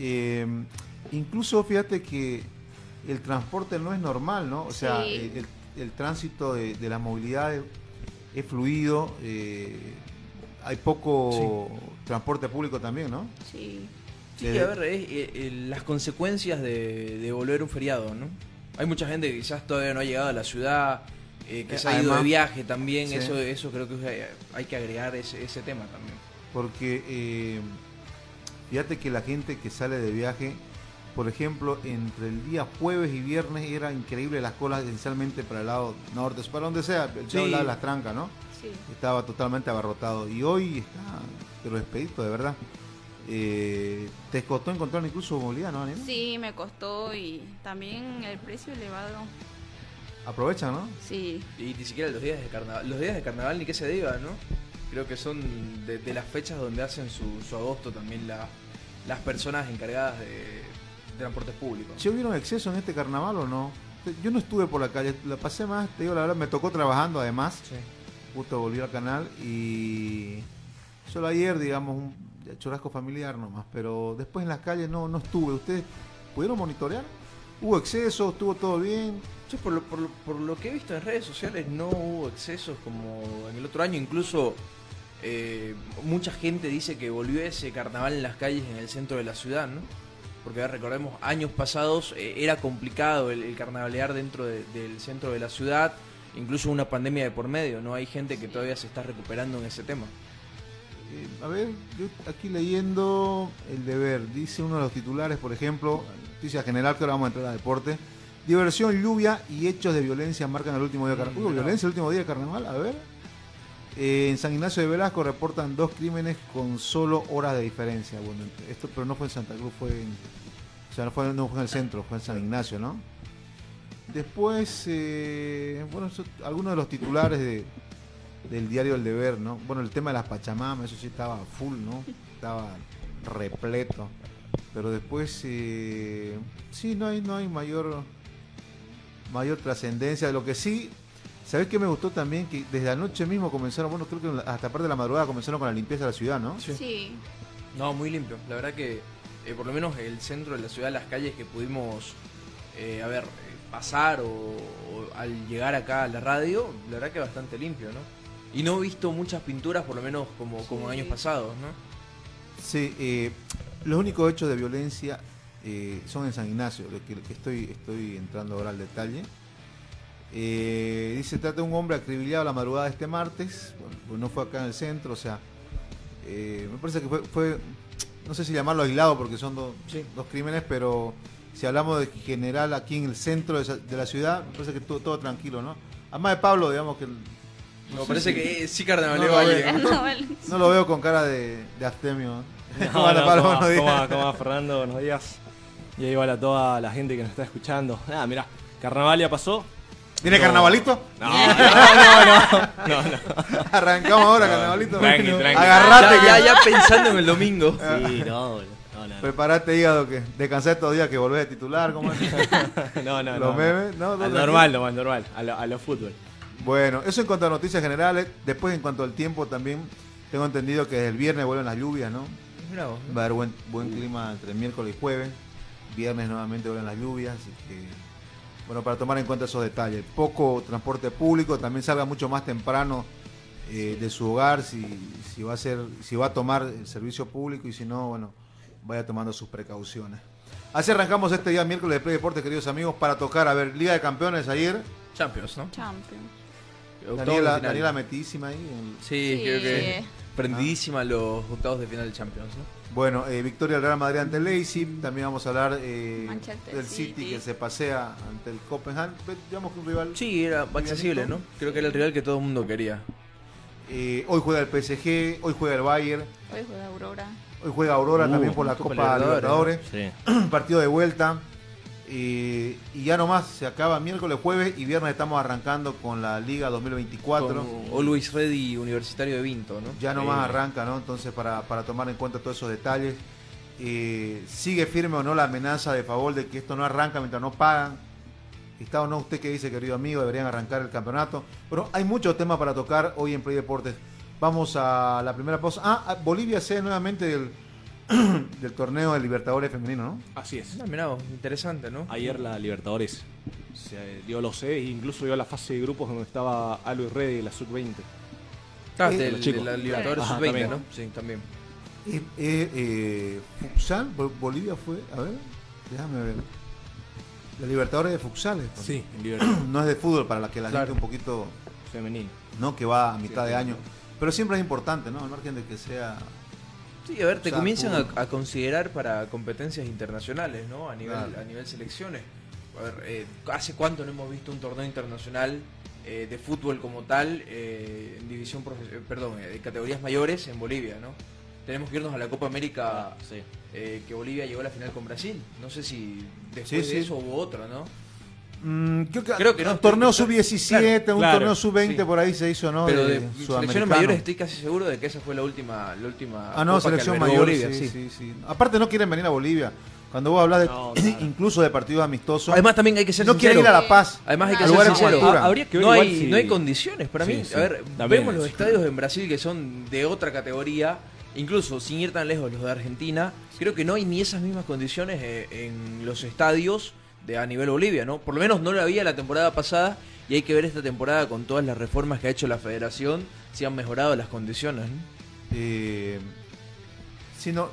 Eh, incluso fíjate que el transporte no es normal, ¿no? O sea, Sí. el, el- el tránsito de, de la movilidad es, es fluido, eh, hay poco transporte público también, ¿no? Sí. Sí, Desde- a ver, es, eh, eh, las consecuencias de, de volver un feriado, ¿no? Hay mucha gente que quizás todavía no ha llegado a la ciudad, eh, que Eh, se ha ido de viaje también, Sí. eso eso creo que hay, hay que agregar ese, ese tema también. Porque eh, fíjate que la gente que sale de viaje, por ejemplo, entre el día jueves y viernes era increíble las colas, esencialmente para el lado norte, para donde sea, el Sí. lado de las trancas, ¿no? Sí. Estaba totalmente abarrotado. Y hoy está, pero expedito, de verdad. Eh, ¿Te costó encontrar incluso movilidad, no, Daniela? Sí, me costó y también el precio elevado. Aprovecha, ¿no? Sí. Y ni siquiera los días de carnaval, los días de carnaval ni que se diga, ¿no? Creo que son de, de las fechas donde hacen su, su agosto también la- las personas encargadas de, transportes públicos. ¿Se hubieron exceso en este carnaval o no? Yo no estuve por la calle, la pasé más, te digo la verdad, me tocó trabajando además. Sí. justo volví al canal y solo ayer, digamos, un churrasco familiar nomás, pero después en las calles no, no estuve. ¿Ustedes pudieron monitorear? ¿Hubo exceso? ¿Estuvo todo bien? Yo por lo, por, lo, por lo que he visto en redes sociales no hubo excesos como en el otro año, incluso eh, mucha gente dice que volvió ese carnaval en las calles en el centro de la ciudad, ¿no? Porque recordemos, años pasados eh, era complicado el, el carnavalear dentro de- del centro de la ciudad, incluso una pandemia de por medio, ¿no? Hay gente que todavía se está recuperando en ese tema. Eh, a ver, yo aquí leyendo el deber, dice uno de los titulares, por ejemplo, noticia general que ahora vamos a entrar a deporte. Diversión, lluvia y hechos de violencia marcan el último día de carnaval. Mm, ¿Hubo violencia el último día de carnaval? A ver. Eh, en San Ignacio de Velasco reportan dos crímenes con solo horas de diferencia. Esto pero no fue en Santa Cruz, fue en, o sea, no fue, en el centro, fue en San Ignacio, ¿no? Después, eh, bueno, algunos de los titulares de, del diario El Deber, ¿no? Bueno, el tema de las Pachamamas, eso sí estaba full, ¿no? Estaba repleto. Pero después, eh, sí, no hay, no hay mayor, mayor trascendencia. Lo que sí, ¿sabés qué me gustó también? Que desde anoche mismo comenzaron, bueno, creo que hasta parte de la madrugada comenzaron con la limpieza de la ciudad, ¿no? Sí. No, muy limpio. La verdad que eh, por lo menos el centro de la ciudad, las calles que pudimos, eh, a ver, eh, pasar o, o al llegar acá a la radio, la verdad que bastante limpio, ¿no? Y no he visto muchas pinturas, por lo menos como, como Sí. años pasados, ¿no? Sí, eh, los únicos hechos de violencia eh, son en San Ignacio, lo que, que estoy, estoy entrando ahora al detalle. Eh, dice, trata de un hombre acribillado la madrugada de este martes, bueno, no fue acá en el centro, o sea, eh, me parece que fue, fue, no sé si llamarlo aislado porque son dos- Sí. dos crímenes, pero si hablamos de general aquí en el centro de, de la ciudad, me parece que todo, todo tranquilo, ¿no? Además de Pablo, digamos que el- Me sé parece si- que eh, sí carnavaleo No, no. No, vale. no lo veo con cara de, de abstemio. No, ¿Cómo anda, no, Pablo? ¿cómo va? Buenos días. ¿Cómo Fernando? Buenos días. Y igual a toda la gente que nos está escuchando. Nada, mirá, carnaval ya pasó. ¿Viene No. carnavalito? No, no, no, no, no, no. Arrancamos ahora, carnavalito. Tranqui, tranqui. Agarrate, Ya, que- ya, ya pensando en el domingo. Sí, no, no, no, Preparate, hígado, que descansé estos días que volvés a titular. ¿cómo es? no, no, Los no, memes, ¿no? Al No, normal, lo más normal, a lo, a lo fútbol. Bueno, eso en cuanto a noticias generales. Después, en cuanto al tiempo, también tengo entendido que desde el viernes vuelven las lluvias, ¿no? ¿no? Va a haber buen, buen clima entre miércoles y jueves. Viernes nuevamente vuelven las lluvias. Así que, bueno, para tomar en cuenta esos detalles. Poco transporte público, también salga mucho más temprano eh, de su hogar si, si va a ser, si va a tomar el servicio público y si no, bueno, vaya tomando sus precauciones. Así arrancamos este día miércoles de Play Deportes, queridos amigos, para tocar, a ver, Liga de Campeones ayer. Champions, ¿no? Champions. Daniela. Daniela metidísima ahí. en- Sí, Sí. creo que prendidísima los octavos de final de Champions, ¿no? Bueno, eh, victoria del Real Madrid ante el Leipzig. También vamos a hablar eh, del City. City. que se pasea ante el Copenhagen. Digamos que un rival. Sí, era accesible, ¿no? Creo que era el rival que todo el mundo quería. Eh, hoy juega el PSG, hoy juega el Bayern, Hoy juega Aurora. hoy juega Aurora Uh, también por la Copa Copa, Libertadores, Libertadores. Sí. Partido de vuelta. Eh, y ya nomás se acaba miércoles, jueves y viernes estamos arrancando con la Liga 2024. Con Always Ready Universitario de Vinto, ¿no? Ya nomás Sí. arranca, ¿no? Entonces, para, para tomar en cuenta todos esos detalles. Eh, ¿Sigue firme o no la amenaza de favor de que esto no arranca mientras no pagan? ¿Está o no usted que dice, querido amigo, deberían arrancar el campeonato? Bueno, hay muchos temas para tocar hoy en Play Deportes. Vamos a la primera pausa. Ah, Bolivia C nuevamente del, del torneo de Libertadores femenino, ¿no? Así es. Ah, mirá interesante, ¿no? Ayer la Libertadores se dio los e incluso dio la fase de grupos donde estaba Alo y la sub-20. Ah, Eh, de, chicos. la Libertadores Ajá, sub-20, también. ¿no? Sí, también. Eh, eh, eh, futsal, Bol- Bolivia fue, a ver, déjame ver. La Libertadores de futsales. pues. Sí, en Libertadores No es de fútbol para la que la Claro. gente un poquito, femenino. ¿no? Que va a mitad Sí, de año. Pero siempre es importante, ¿no? Al margen de que sea... Sí, a ver, te O sea, comienzan a, a considerar para competencias internacionales, ¿no? A nivel, Claro. a nivel selecciones. A ver, eh, ¿hace cuánto no hemos visto un torneo internacional eh, de fútbol como tal eh, en división, eh, perdón, eh, de categorías mayores en Bolivia, ¿no? Tenemos que irnos a la Copa América, Sí. eh, que Bolivia llegó a la final con Brasil. No sé si después Sí, de sí. eso hubo otro, ¿no? Mm, creo que, Creo que no, un torneo estoy- sub-17, claro, un claro, torneo sub-20 sí. por ahí se hizo, ¿no? Pero de, de selecciones mayores estoy casi seguro de que esa fue la última, la última Ah, no, selección mayor, Bolivia, sí, sí. sí, sí. Aparte no quieren venir a Bolivia. Cuando vos hablas de, No, claro. incluso de partidos amistosos, Además también hay que ser no quieren ir a La Paz. Además hay que ser sincero. Ah, habría que ver no, igual hay, si- no hay condiciones. Para Sí, mí, sí, a ver, también vemos los estadios en Brasil que son de otra categoría, incluso sin ir tan lejos los de Argentina, creo que no hay ni esas mismas condiciones eh, en los estadios de a nivel Bolivia, ¿no? Por lo menos no lo había la temporada pasada y hay que ver esta temporada con todas las reformas que ha hecho la federación si han mejorado las condiciones, ¿no? Eh, sino,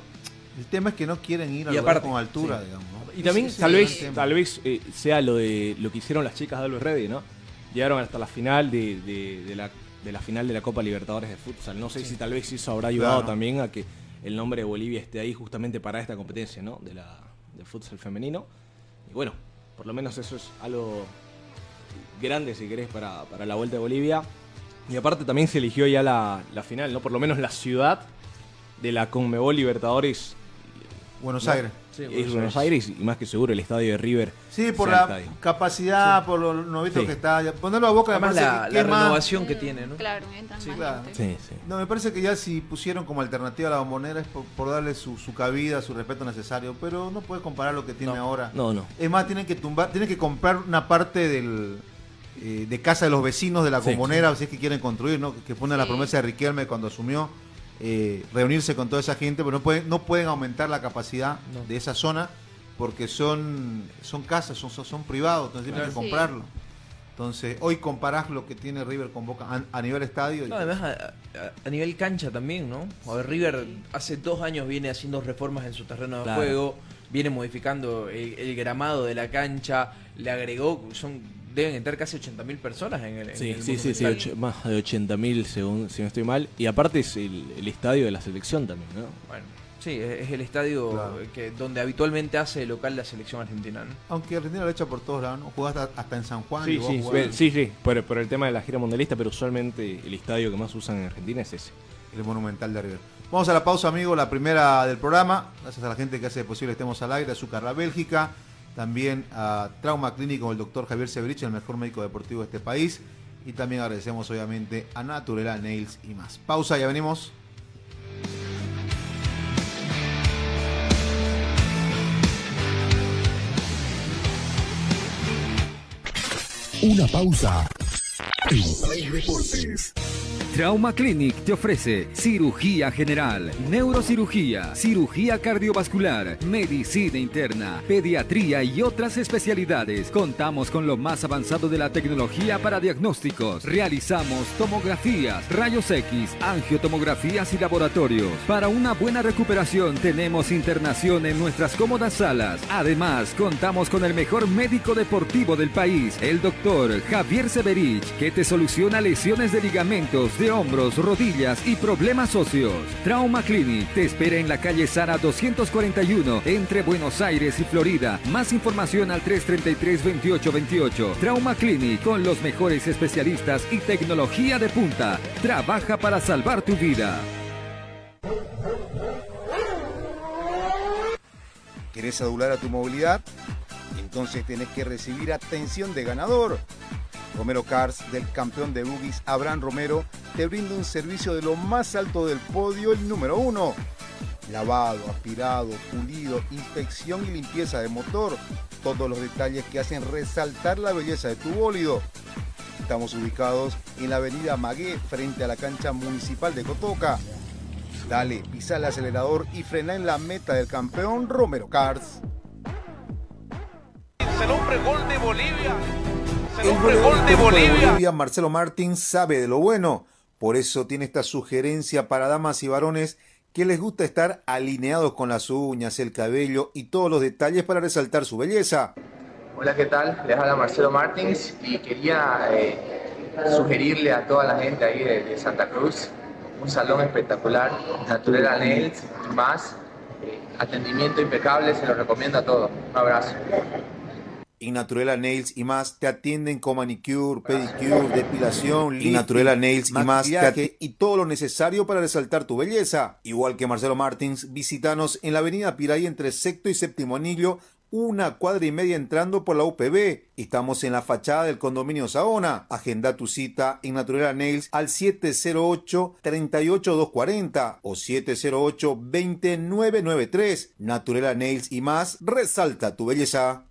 el tema es que no quieren ir a Y aparte, con altura, sí. digamos. ¿no? Y también tal vez, tal vez eh, sea lo de lo que hicieron las chicas de Always Ready, ¿no? Llegaron hasta la final de, de- de la, de la final de la Copa Libertadores de futsal. No sé si tal vez eso habrá ayudado Claro. también a que el nombre de Bolivia esté ahí justamente para esta competencia, ¿no? De la del futsal femenino. Y bueno, por lo menos eso es algo grande, si querés, para, para la Vuelta de Bolivia. Y aparte también se eligió ya la, la final, ¿no? Por lo menos la ciudad de la Conmebol Libertadores Buenos No. Sí, es Buenos Aires y más que seguro el estadio de River. Sí, por la estadio. capacidad, por lo novito Sí. que está. Ponerlo a boca Además la, la más- renovación que tiene, ¿no? Claro, Sí, claro. gente. Sí, sí. No, me parece que ya si pusieron como alternativa a la bombonera es por, por darle su, su cabida, su respeto necesario, pero no puedes comparar lo que tiene No. ahora. No, no. Es más, tienen que tumbar, tienen que comprar una parte del eh, de casa de los vecinos de la Sí. bombonera, si es que quieren construir, ¿no? Que pone la promesa de Riquelme cuando asumió eh, reunirse con toda esa gente, pero no pueden, no pueden aumentar la capacidad No. de esa zona porque son, son casas, son, son, son privados, entonces tienen Claro. que Sí. comprarlo. Entonces, hoy comparás lo que tiene River con Boca a, a nivel estadio. y- No, además a, a- a nivel cancha también, ¿no? A ver, River hace dos años viene haciendo reformas en su terreno de Claro. juego, viene modificando el, el gramado de la cancha, le agregó, son deben entrar casi 80.000 personas en el, en Sí, el sí, sí, sí, más de 80.000 según si no estoy mal. Y aparte es el, el estadio de la selección también, ¿no? Bueno, sí, es es el estadio Claro. que donde habitualmente hace local la selección argentina, ¿no? Aunque Argentina lo echa por todos lados, ¿no? Jugás hasta, en San Juan. Sí, a sí, jugar sí, sí, sí, por, por el tema de la gira mundialista, pero usualmente el estadio que más usan en Argentina es ese. el Monumental de River. Vamos a la pausa, amigo, la primera del programa. Gracias a la gente que hace posible que estemos al aire, Azúcar La Bélgica, también a Trauma Clínico con el doctor Javier Severich, el mejor médico deportivo de este país. Y también agradecemos obviamente a Naturela Nails y más. Pausa, ya venimos. Una pausa. Trauma Clinic te ofrece cirugía general, neurocirugía, cirugía cardiovascular, medicina interna, pediatría y otras especialidades. Contamos con lo más avanzado de la tecnología para diagnósticos. Realizamos tomografías, rayos X, angiotomografías y laboratorios. Para una buena recuperación tenemos internación en nuestras cómodas salas. Además, contamos con el mejor médico deportivo del país, el doctor Javier Severich, que te soluciona lesiones de ligamentos, de hombros, rodillas y problemas óseos. Trauma Clinic te espera en la calle Sara 241 entre Buenos Aires y Florida. Más información al 333-2828. Trauma Clinic con los mejores especialistas y tecnología de punta. Trabaja para salvar tu vida. ¿Querés adular a tu movilidad? Entonces tenés que recibir atención de ganador. Romero Cars, del campeón de boogies Abraham Romero, te brinda un servicio de lo más alto del podio, el número uno. Lavado, aspirado, pulido, inspección y limpieza de motor. Todos los detalles que hacen resaltar la belleza de tu bólido. Estamos ubicados en la avenida Magué, frente a la cancha municipal de Cotoca. Dale, pisa el acelerador y frena en la meta del campeón Romero Cars. El gol de Bolivia. El goleador gol de Bolivia. Marcelo Martín, sabe de lo bueno. Por eso tiene esta sugerencia para damas y varones que les gusta estar alineados con las uñas, el cabello y todos los detalles para resaltar su belleza. Hola, ¿qué tal? Les habla Marcelo Martins y quería eh, sugerirle a toda la gente ahí de, de Santa Cruz un salón espectacular, Naturela Nails y más. Eh, atendimiento impecable, se lo recomiendo a todos. Un abrazo. Y Naturela Nails y más te atienden con manicure, pedicure, depilación, y Naturela Nails y más te atienden y todo lo necesario para resaltar tu belleza. Igual que Marcelo Martins, visítanos en la avenida Piray entre sexto y séptimo anillo, una cuadra y media entrando por la UPB. Estamos en la fachada del condominio Saona. Agenda tu cita en Naturela Nails al 708-38240 o 708-2993. Naturela Nails y más, resalta tu belleza.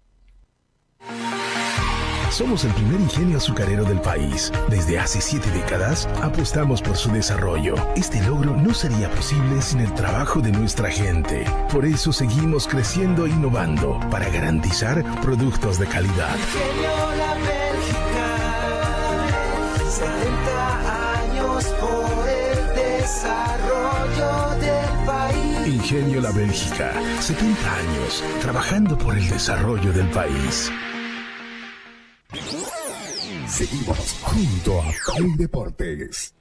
Somos el primer ingenio azucarero del país. Desde hace siete décadas apostamos por su desarrollo. Este logro no sería posible sin el trabajo de nuestra gente. Por eso seguimos creciendo e innovando para garantizar productos de calidad. la Bélgica, 70 años por el desarrollo del país. Ingenio La Bélgica, 70 años trabajando por el desarrollo del país. Seguimos junto a Play Deportes.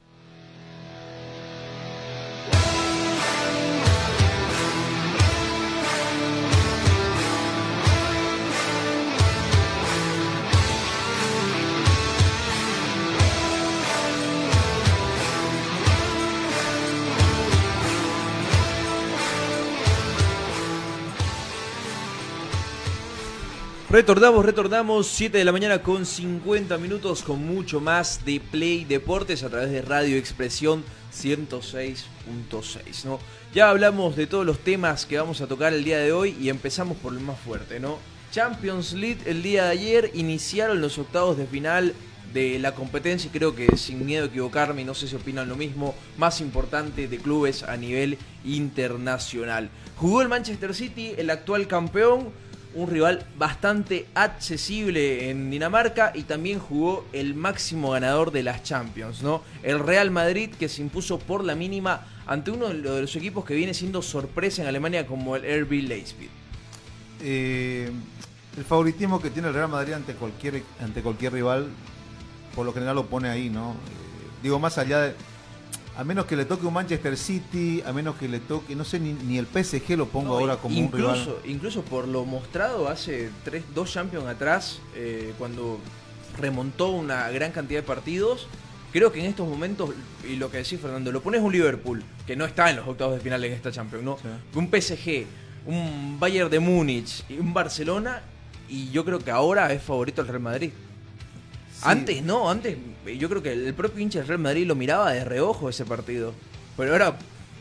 Retornamos, retornamos, 7 de la mañana con 50 minutos con mucho más de Play Deportes a través de Radio Expresión 106.6, ¿no? Ya hablamos de todos los temas que vamos a tocar el día de hoy y empezamos por el más fuerte, ¿no? Champions League el día de ayer iniciaron los octavos de final de la competencia creo que sin miedo a equivocarme, no sé si opinan lo mismo, más importante de clubes a nivel internacional. Jugó el Manchester City, el actual campeón, un rival bastante accesible en Dinamarca y también jugó el máximo ganador de las Champions, ¿no? El Real Madrid que se impuso por la mínima ante uno de los equipos que viene siendo sorpresa en Alemania como el RB Leipzig. Eh, el favoritismo que tiene el Real Madrid ante cualquier ante cualquier rival, por lo general lo pone ahí, ¿no? Eh, digo, más allá de. A menos que le toque un Manchester City, a menos que le toque, no sé, ni, ni el PSG lo pongo No, ahora como un incluso, rival. Incluso por lo mostrado hace tres, dos Champions atrás, eh, cuando remontó una gran cantidad de partidos, creo que en estos momentos, y lo que decís Fernando, lo pones un Liverpool, que no está en los octavos de final en esta Champions, ¿no? Un PSG, un Bayern de Múnich y un Barcelona, y yo creo que ahora es favorito el Real Madrid. Antes no, antes yo creo que el propio hincha del Real Madrid lo miraba de reojo ese partido. Pero ahora,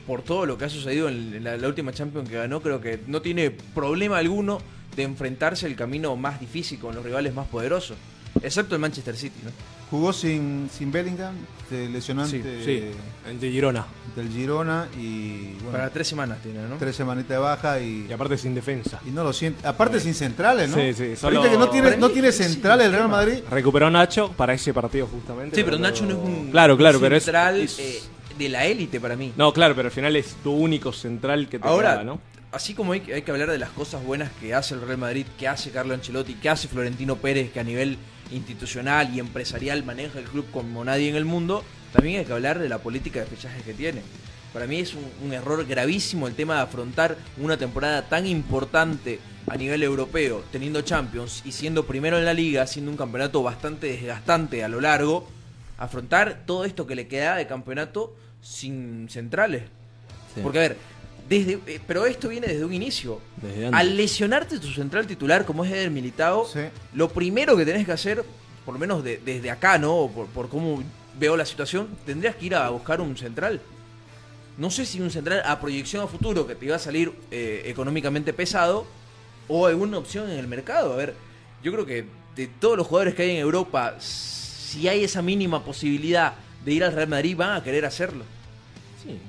por todo lo que ha sucedido en la, la última Champions que ganó, creo que no tiene problema alguno de enfrentarse el camino más difícil con los rivales más poderosos. Excepto el Manchester City, ¿no? Jugó sin, sin Bellingham, lesionó Sí, sí, ante Girona. ante el Girona y bueno, Para tres semanas tiene, ¿no? tres semanitas de baja y, Y aparte sin defensa. y no lo siente. Aparte sin centrales, ¿no? Sí, sí, solo- Viste que no tiene, no tiene Sí, centrales el Real. Madrid. Recuperó Nacho para ese partido justamente. Sí, pero Nacho no es un Claro, claro, pero es- central es- eh, de la élite para mí. No, claro, pero al final es tu único central que te Ahora, queda, ¿no? Así como hay, hay que hablar de las cosas buenas que hace el Real Madrid, que hace Carlo Ancelotti, que hace Florentino Pérez, que a nivel institucional y empresarial maneja el club como nadie en el mundo, también hay que hablar de la política de fichajes que tiene. Para mí es un, un error gravísimo el tema de afrontar una temporada tan importante a nivel europeo, teniendo Champions y siendo primero en la liga, siendo un campeonato bastante desgastante a lo largo, afrontar todo esto que le queda de campeonato sin centrales. Porque a ver, desde, eh, pero esto viene desde un inicio. Desde antes. Al lesionarte tu central titular, como es Eder Militao, Sí. lo primero que tenés que hacer, por lo menos de- desde acá, ¿no? O Por, por cómo veo la situación, tendrías que ir a buscar un central. No sé si un central a proyección a futuro que te iba a salir eh, económicamente pesado o alguna opción en el mercado. A ver, yo creo que de todos los jugadores que hay en Europa, si hay esa mínima posibilidad de ir al Real Madrid, van a querer hacerlo.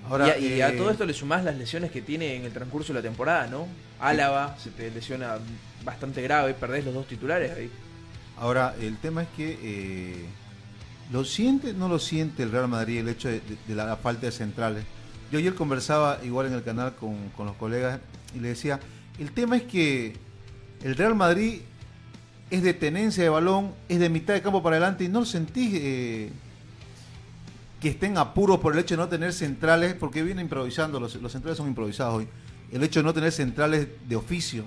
Ahora, y, a, y a eh, todo esto le sumás las lesiones que tiene en el transcurso de la temporada, ¿no? Álava se te lesiona bastante grave, perdés los dos titulares ahí. Ahora, el tema es que eh, lo siente, no lo siente el Real Madrid el hecho de, de- de la, falta de centrales. Yo ayer conversaba igual en el canal con, con los colegas y le decía, el tema es que el Real Madrid es de tenencia de balón, es de mitad de campo para adelante y no lo sentís eh, que estén apuros por el hecho de no tener centrales, porque viene improvisando, los, los centrales son improvisados hoy, el hecho de no tener centrales de oficio.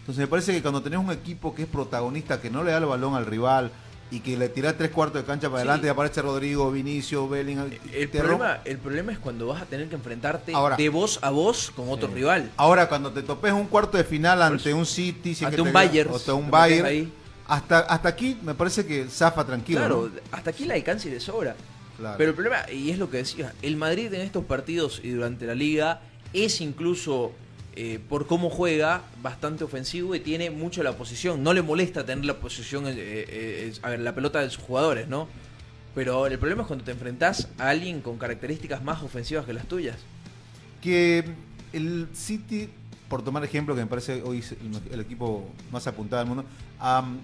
Entonces me parece que cuando tenés un equipo que es protagonista, que no le da el balón al rival y que le tirás tres cuartos de cancha para Sí. adelante y aparece Rodrigo, Vinicio, Bellingham. El problema, el problema es cuando vas a tener que enfrentarte Ahora- de voz a voz con otro rival. Ahora, cuando te topes un cuarto de final ante un City, si es ante que un te- Bayern, o ante un Bayern, hasta, hasta aquí me parece que zafa tranquilo. Claro, ¿no? hasta aquí la alcance y de sobra. Claro. Pero el problema, y es lo que decía, el Madrid en estos partidos y durante la liga es incluso, eh, por cómo juega, bastante ofensivo y tiene mucho la posición. No le molesta tener la posición, eh, eh, a ver, la pelota de sus jugadores, ¿no? Pero el problema es cuando te enfrentás a alguien con características más ofensivas que las tuyas. que el City, por tomar ejemplo, que me parece hoy el, el equipo más apuntado del mundo, am,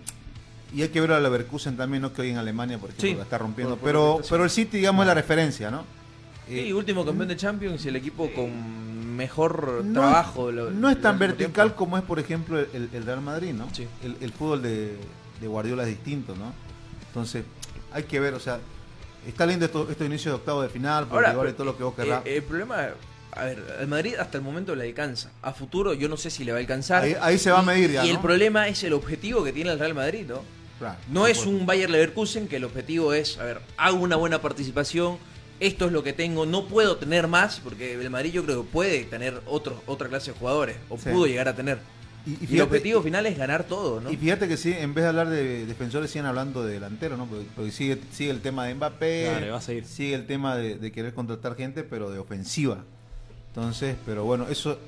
y hay que ver a Leverkusen también, ¿no? que hoy en Alemania, por ejemplo, Sí, la está rompiendo, por- por pero, pero el City, digamos, es la referencia, ¿no? Eh, y último campeón de Champions y el equipo con mejor no, trabajo. lo- no es tan vertical tiempo. como es, por ejemplo, el, el Real Madrid, ¿no? Sí. El, el fútbol de, de Guardiola es distinto, ¿no? Entonces, hay que ver, o sea, está lindo estos estos inicios de octavo de final, porque Ahora, vale todo lo que vos querrás. Eh, el problema, a ver, al Madrid hasta el momento le alcanza. A futuro yo no sé si le va a alcanzar. Ahí- ahí se va a medir ya, Y el ¿no? problema es el objetivo que tiene el Real Madrid, ¿no? Claro, No es un Bayer Leverkusen que el objetivo es, a ver, hago una buena participación, esto es lo que tengo, no puedo tener más, porque el Madrid yo creo que puede tener otro, otra clase de jugadores, o Sí. pudo llegar a tener. Y- y Y, el objetivo final es ganar todo, ¿no? Y fíjate que sí, en vez de hablar de defensores, siguen hablando de delantero, ¿no? Porque, porque sigue, sigue el tema de Mbappé, Claro, va a seguir. sigue el tema de, de querer contratar gente, pero de ofensiva. Entonces, pero bueno, eso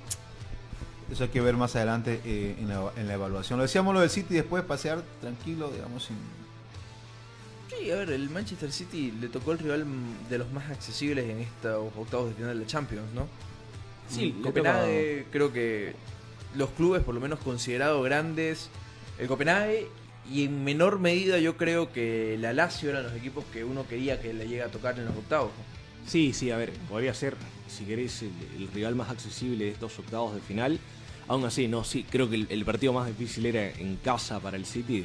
eso hay que ver más adelante eh, en, la, en la evaluación. Lo decíamos lo del City después pasear tranquilo, digamos, sin... Sí, a ver, el Manchester City le tocó el rival de los más accesibles en estos octavos de final de Champions, ¿no? Sí, Copenhague, creo que los clubes por lo menos considerados grandes, el Copenhague y en menor medida yo creo que la Lazio eran los equipos que uno quería que le llegue a tocar en los octavos. Sí, sí, a ver, podría ser, si querés, el, el rival más accesible de estos octavos de final. Aún así, no, sí, creo que el, partido más difícil era en casa para el City,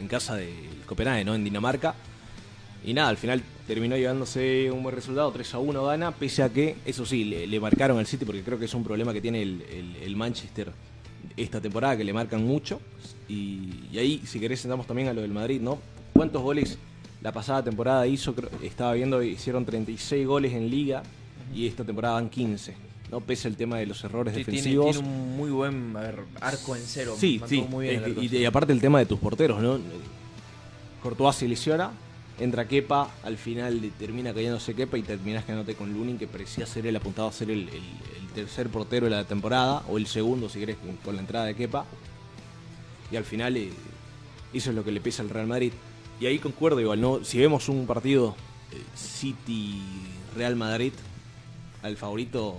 en casa del Copenhague, ¿no? En Dinamarca. Y nada, al final terminó llevándose un buen resultado, 3 a 1 gana, pese a que, eso sí, le, marcaron al City porque creo que es un problema que tiene el, Manchester esta temporada, que le marcan mucho. Y, ahí, si querés, entramos también a lo del Madrid, ¿no? ¿Cuántos goles la pasada temporada hizo? Creo- estaba viendo, hicieron 36 goles en liga y esta temporada van 15, ¿no? Pese al tema de los errores Sí, defensivos. tiene un muy buen ver, arco en cero. Sí, sí. muy bien el Eh, arco y, aparte el tema de tus porteros, ¿no? Courtois se lesiona, entra Kepa, al final termina cayéndose Kepa y terminas quedándote con Lunin, que parecía ser el apuntado a ser el, el- el tercer portero de la temporada, o el segundo si querés, con, con la entrada de Kepa. Y al final eh, eso es lo que le pesa al Real Madrid. Y ahí concuerdo igual, ¿no? Si vemos un partido eh, City-Real Madrid, al favorito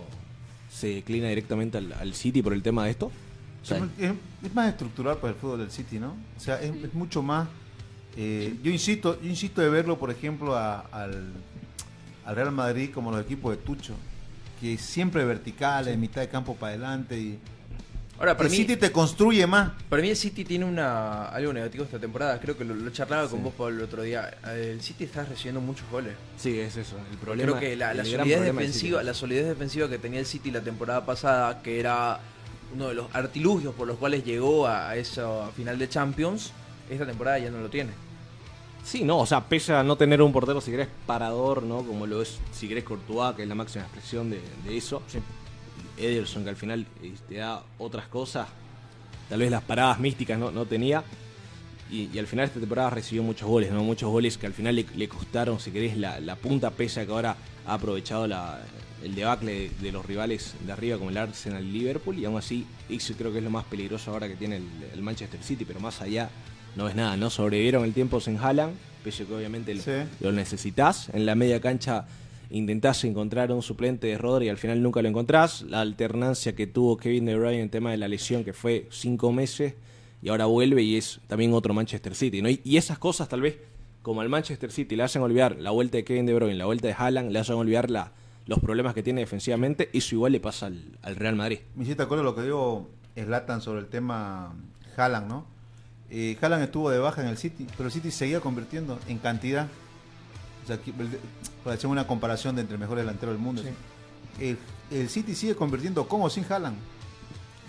se declina directamente al, al City por el tema de esto. O sea, es, es más estructural para el fútbol del City, ¿no? O sea, es, es mucho más... eh, yo insisto yo insisto de verlo, por ejemplo, a- al, al Real Madrid como los equipos de Tucho, que siempre verticales, mitad de campo para adelante y... Ahora, para el mí- City te construye más. Para mí el City tiene una algo negativo esta temporada. Creo que lo, lo charlaba con Sí. vos, Pablo, el otro día. El City está recibiendo muchos goles. Sí, es eso. El problema, Creo que la, solidez defensiva, la solidez defensiva que tenía el City la temporada pasada, que era uno de los artilugios por los cuales llegó a esa final de Champions, esta temporada ya no lo tiene. Sí, no, o sea, pese a no tener un portero, si querés, parador, ¿no? Como lo es, si querés, Courtois, que es la máxima expresión de, de eso. Ederson, que al final te da otras cosas. Tal vez las paradas místicas no, no tenía. Y, y al final esta temporada recibió muchos goles, ¿no? Muchos goles que al final le, le costaron, si querés, la, la punta, pese a que ahora ha aprovechado la, el debacle de, de los rivales de arriba, como el Arsenal y Liverpool. Y aún así, eso creo que es lo más peligroso ahora que tiene el, el Manchester City. Pero más allá, no es nada, ¿no? Sobrevivieron el tiempo sin Haaland, pese a que obviamente lo, Sí. lo necesitas. En la media cancha intentás encontrar un suplente de Rodri y al final nunca lo encontrás. La alternancia que tuvo Kevin De Bruyne en el tema de la lesión, que fue cinco meses, y ahora vuelve y es también otro Manchester City. ¿no? Y, esas cosas tal vez, como al Manchester City le hacen olvidar la vuelta de Kevin De Bruyne, la vuelta de Haaland, le hacen olvidar los problemas que tiene defensivamente, eso igual le pasa al, al Real Madrid. Me hiciste acuerdo lo que dijo Slatan sobre el tema Haaland, ¿no? Eh, Haaland estuvo de baja en el City, pero el City seguía convirtiendo en cantidad. O sea, para hacer una comparación de entre el mejor delantero del mundo. El, el City sigue convirtiendo con o sin Haaland.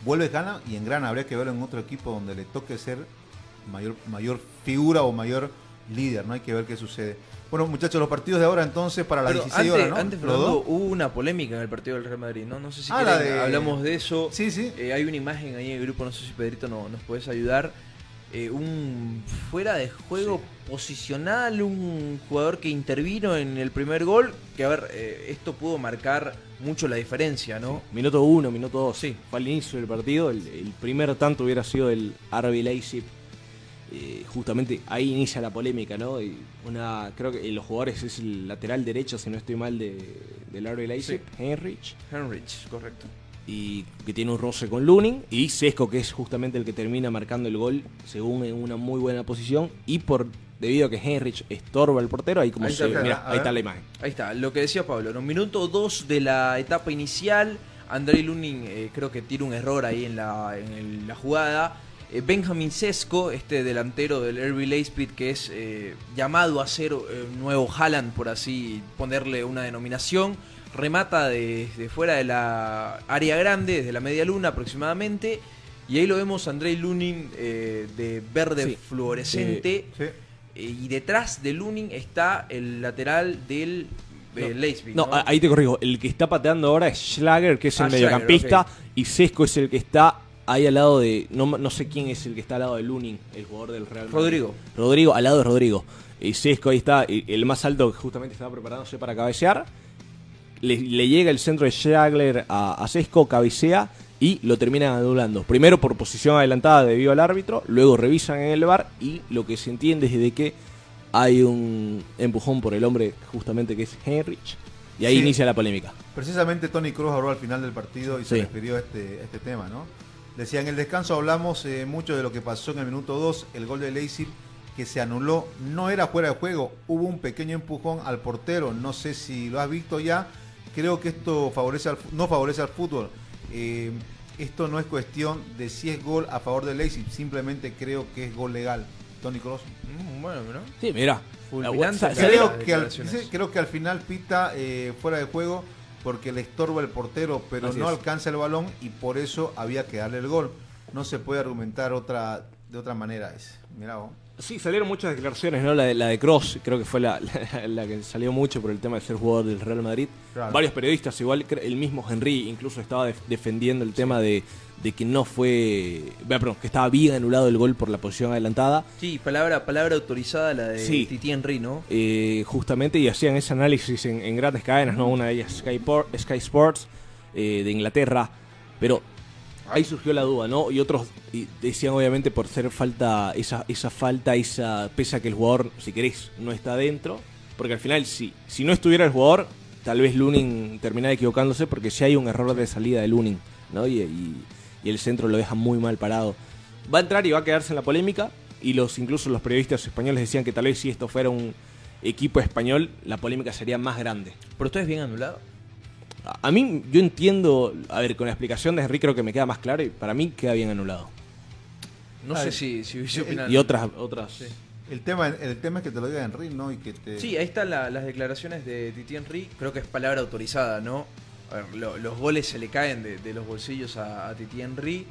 Vuelve Haaland y en gran habría que verlo en otro equipo donde le toque ser mayor, mayor figura o mayor líder, ¿no? Hay que ver qué sucede. Bueno, muchachos, los partidos de ahora entonces para las Pero 16 antes, horas, ¿no? antes, Fernando, hubo una polémica en el partido del Real Madrid, ¿no? No sé si Ah, quieren, la de- hablamos de eso. Sí, sí. Eh, hay una imagen ahí en el grupo, no sé si Pedrito no- nos puedes ayudar. Eh, un fuera de juego posicional, un jugador que intervino en el primer gol, que a ver, eh, esto pudo marcar mucho la diferencia, ¿no? Minuto uno, minuto dos. Sí. Fue al inicio del partido. El, el primer tanto hubiera sido el RB Leipzig. Eh, justamente ahí inicia la polémica, ¿no? Y una, creo que los jugadores es el lateral derecho, si no estoy mal, de, del RB Leipzig, Henrich. Henrich, correcto. Y que tiene un roce con Lunin. Y Sesco, que es justamente el que termina marcando el gol, según en una muy buena posición. Y por debido a que Henrich estorba al portero, ahí como Ahí se está, mira, ahí ver. está la imagen. Ahí está, lo que decía Pablo, en un minuto 2 de la etapa inicial, Andrei Lunin eh, creo que tiene un error ahí en la, en el- la jugada. Eh, Benjamin Sesco, este delantero del RB Leipzig que es eh, llamado a ser eh, nuevo Haaland, por así ponerle una denominación, remata desde fuera de la área grande, desde la media luna aproximadamente, y ahí lo vemos Andrei Lunin eh, de verde Sí. fluorescente. Eh, y detrás de Lunin está el lateral del eh, Leipzig. No, ¿no? a- ahí te corrijo. El que está pateando ahora es Schlager, que es el Ah, mediocampista, Schlager, y Sesco es el que está ahí al lado de. No, no sé quién es el que está al lado de Lunin, el jugador del Real Madrid. Rodrigo. Rodrigo, al lado de Rodrigo. Y Sesco ahí está, el más alto que justamente estaba preparándose para cabecear. Le, le llega el centro de Schlager a, a Sesco, cabecea y lo terminan anulando. Primero por posición adelantada debido al árbitro, luego revisan en el bar y lo que se entiende es de que hay un empujón por el hombre justamente que es Henrich y ahí Sí. inicia la polémica. Precisamente Tony Cruz habló al final del partido y se refirió a este, a este tema, ¿no? Decía, en el descanso hablamos eh, mucho de lo que pasó en el minuto 2, el gol de Leipzig que se anuló, no era fuera de juego, hubo un pequeño empujón al portero, no sé si lo has visto ya, creo que esto favorece al, no favorece al fútbol. Eh, esto no es cuestión de si es gol a favor de Leipzig, simplemente creo que es gol legal. Tony Kroos. Mm, bueno, ¿no? Sí, mira. Creo que, al, sí, creo que al final pita eh, fuera de juego porque le estorba el portero, pero Así no es. alcanza el balón y por eso había que darle el gol. No se puede argumentar otra de otra manera. Es, mirá vos. Sí, salieron muchas declaraciones, ¿no? La de, la de Cross, creo que fue la, la- la que salió mucho por el tema de ser jugador del Real Madrid. Claro. Varios periodistas, igual el mismo Henry incluso estaba def- defendiendo el tema de, de que no fue. Perdón, que estaba bien anulado el gol por la posición adelantada. Sí, palabra, palabra autorizada la de Sí. Titi Henry, ¿no? eh, justamente y hacían ese análisis en, en grandes cadenas, ¿no? Una de ellas Sky, Sky Sports eh, de Inglaterra, pero ahí surgió la duda, ¿no? Y otros decían obviamente por ser falta, esa, esa falta, esa pesa que el jugador, si querés, no está dentro, porque al final si, si no estuviera el jugador, tal vez Lunin terminara equivocándose porque si hay un error de salida de Lunin, ¿no? Y, y- y el centro lo deja muy mal parado. Va a entrar y va a quedarse en la polémica y los incluso los periodistas españoles decían que tal vez si esto fuera un equipo español, la polémica sería más grande. ¿Pero esto es bien anulado? A- mí, yo entiendo, a ver, con la explicación de Henry creo que me queda más claro y para mí queda bien anulado. No A sé ver, si, si hubiese opinado. Y otras, otras. El tema, el tema es que te lo diga Henry, ¿no? Y que te... Sí, ahí están la- las declaraciones de Titi Henry. Creo que es palabra autorizada, ¿no? A ver, lo- los goles se le caen de, de los bolsillos a, a Titi Henry.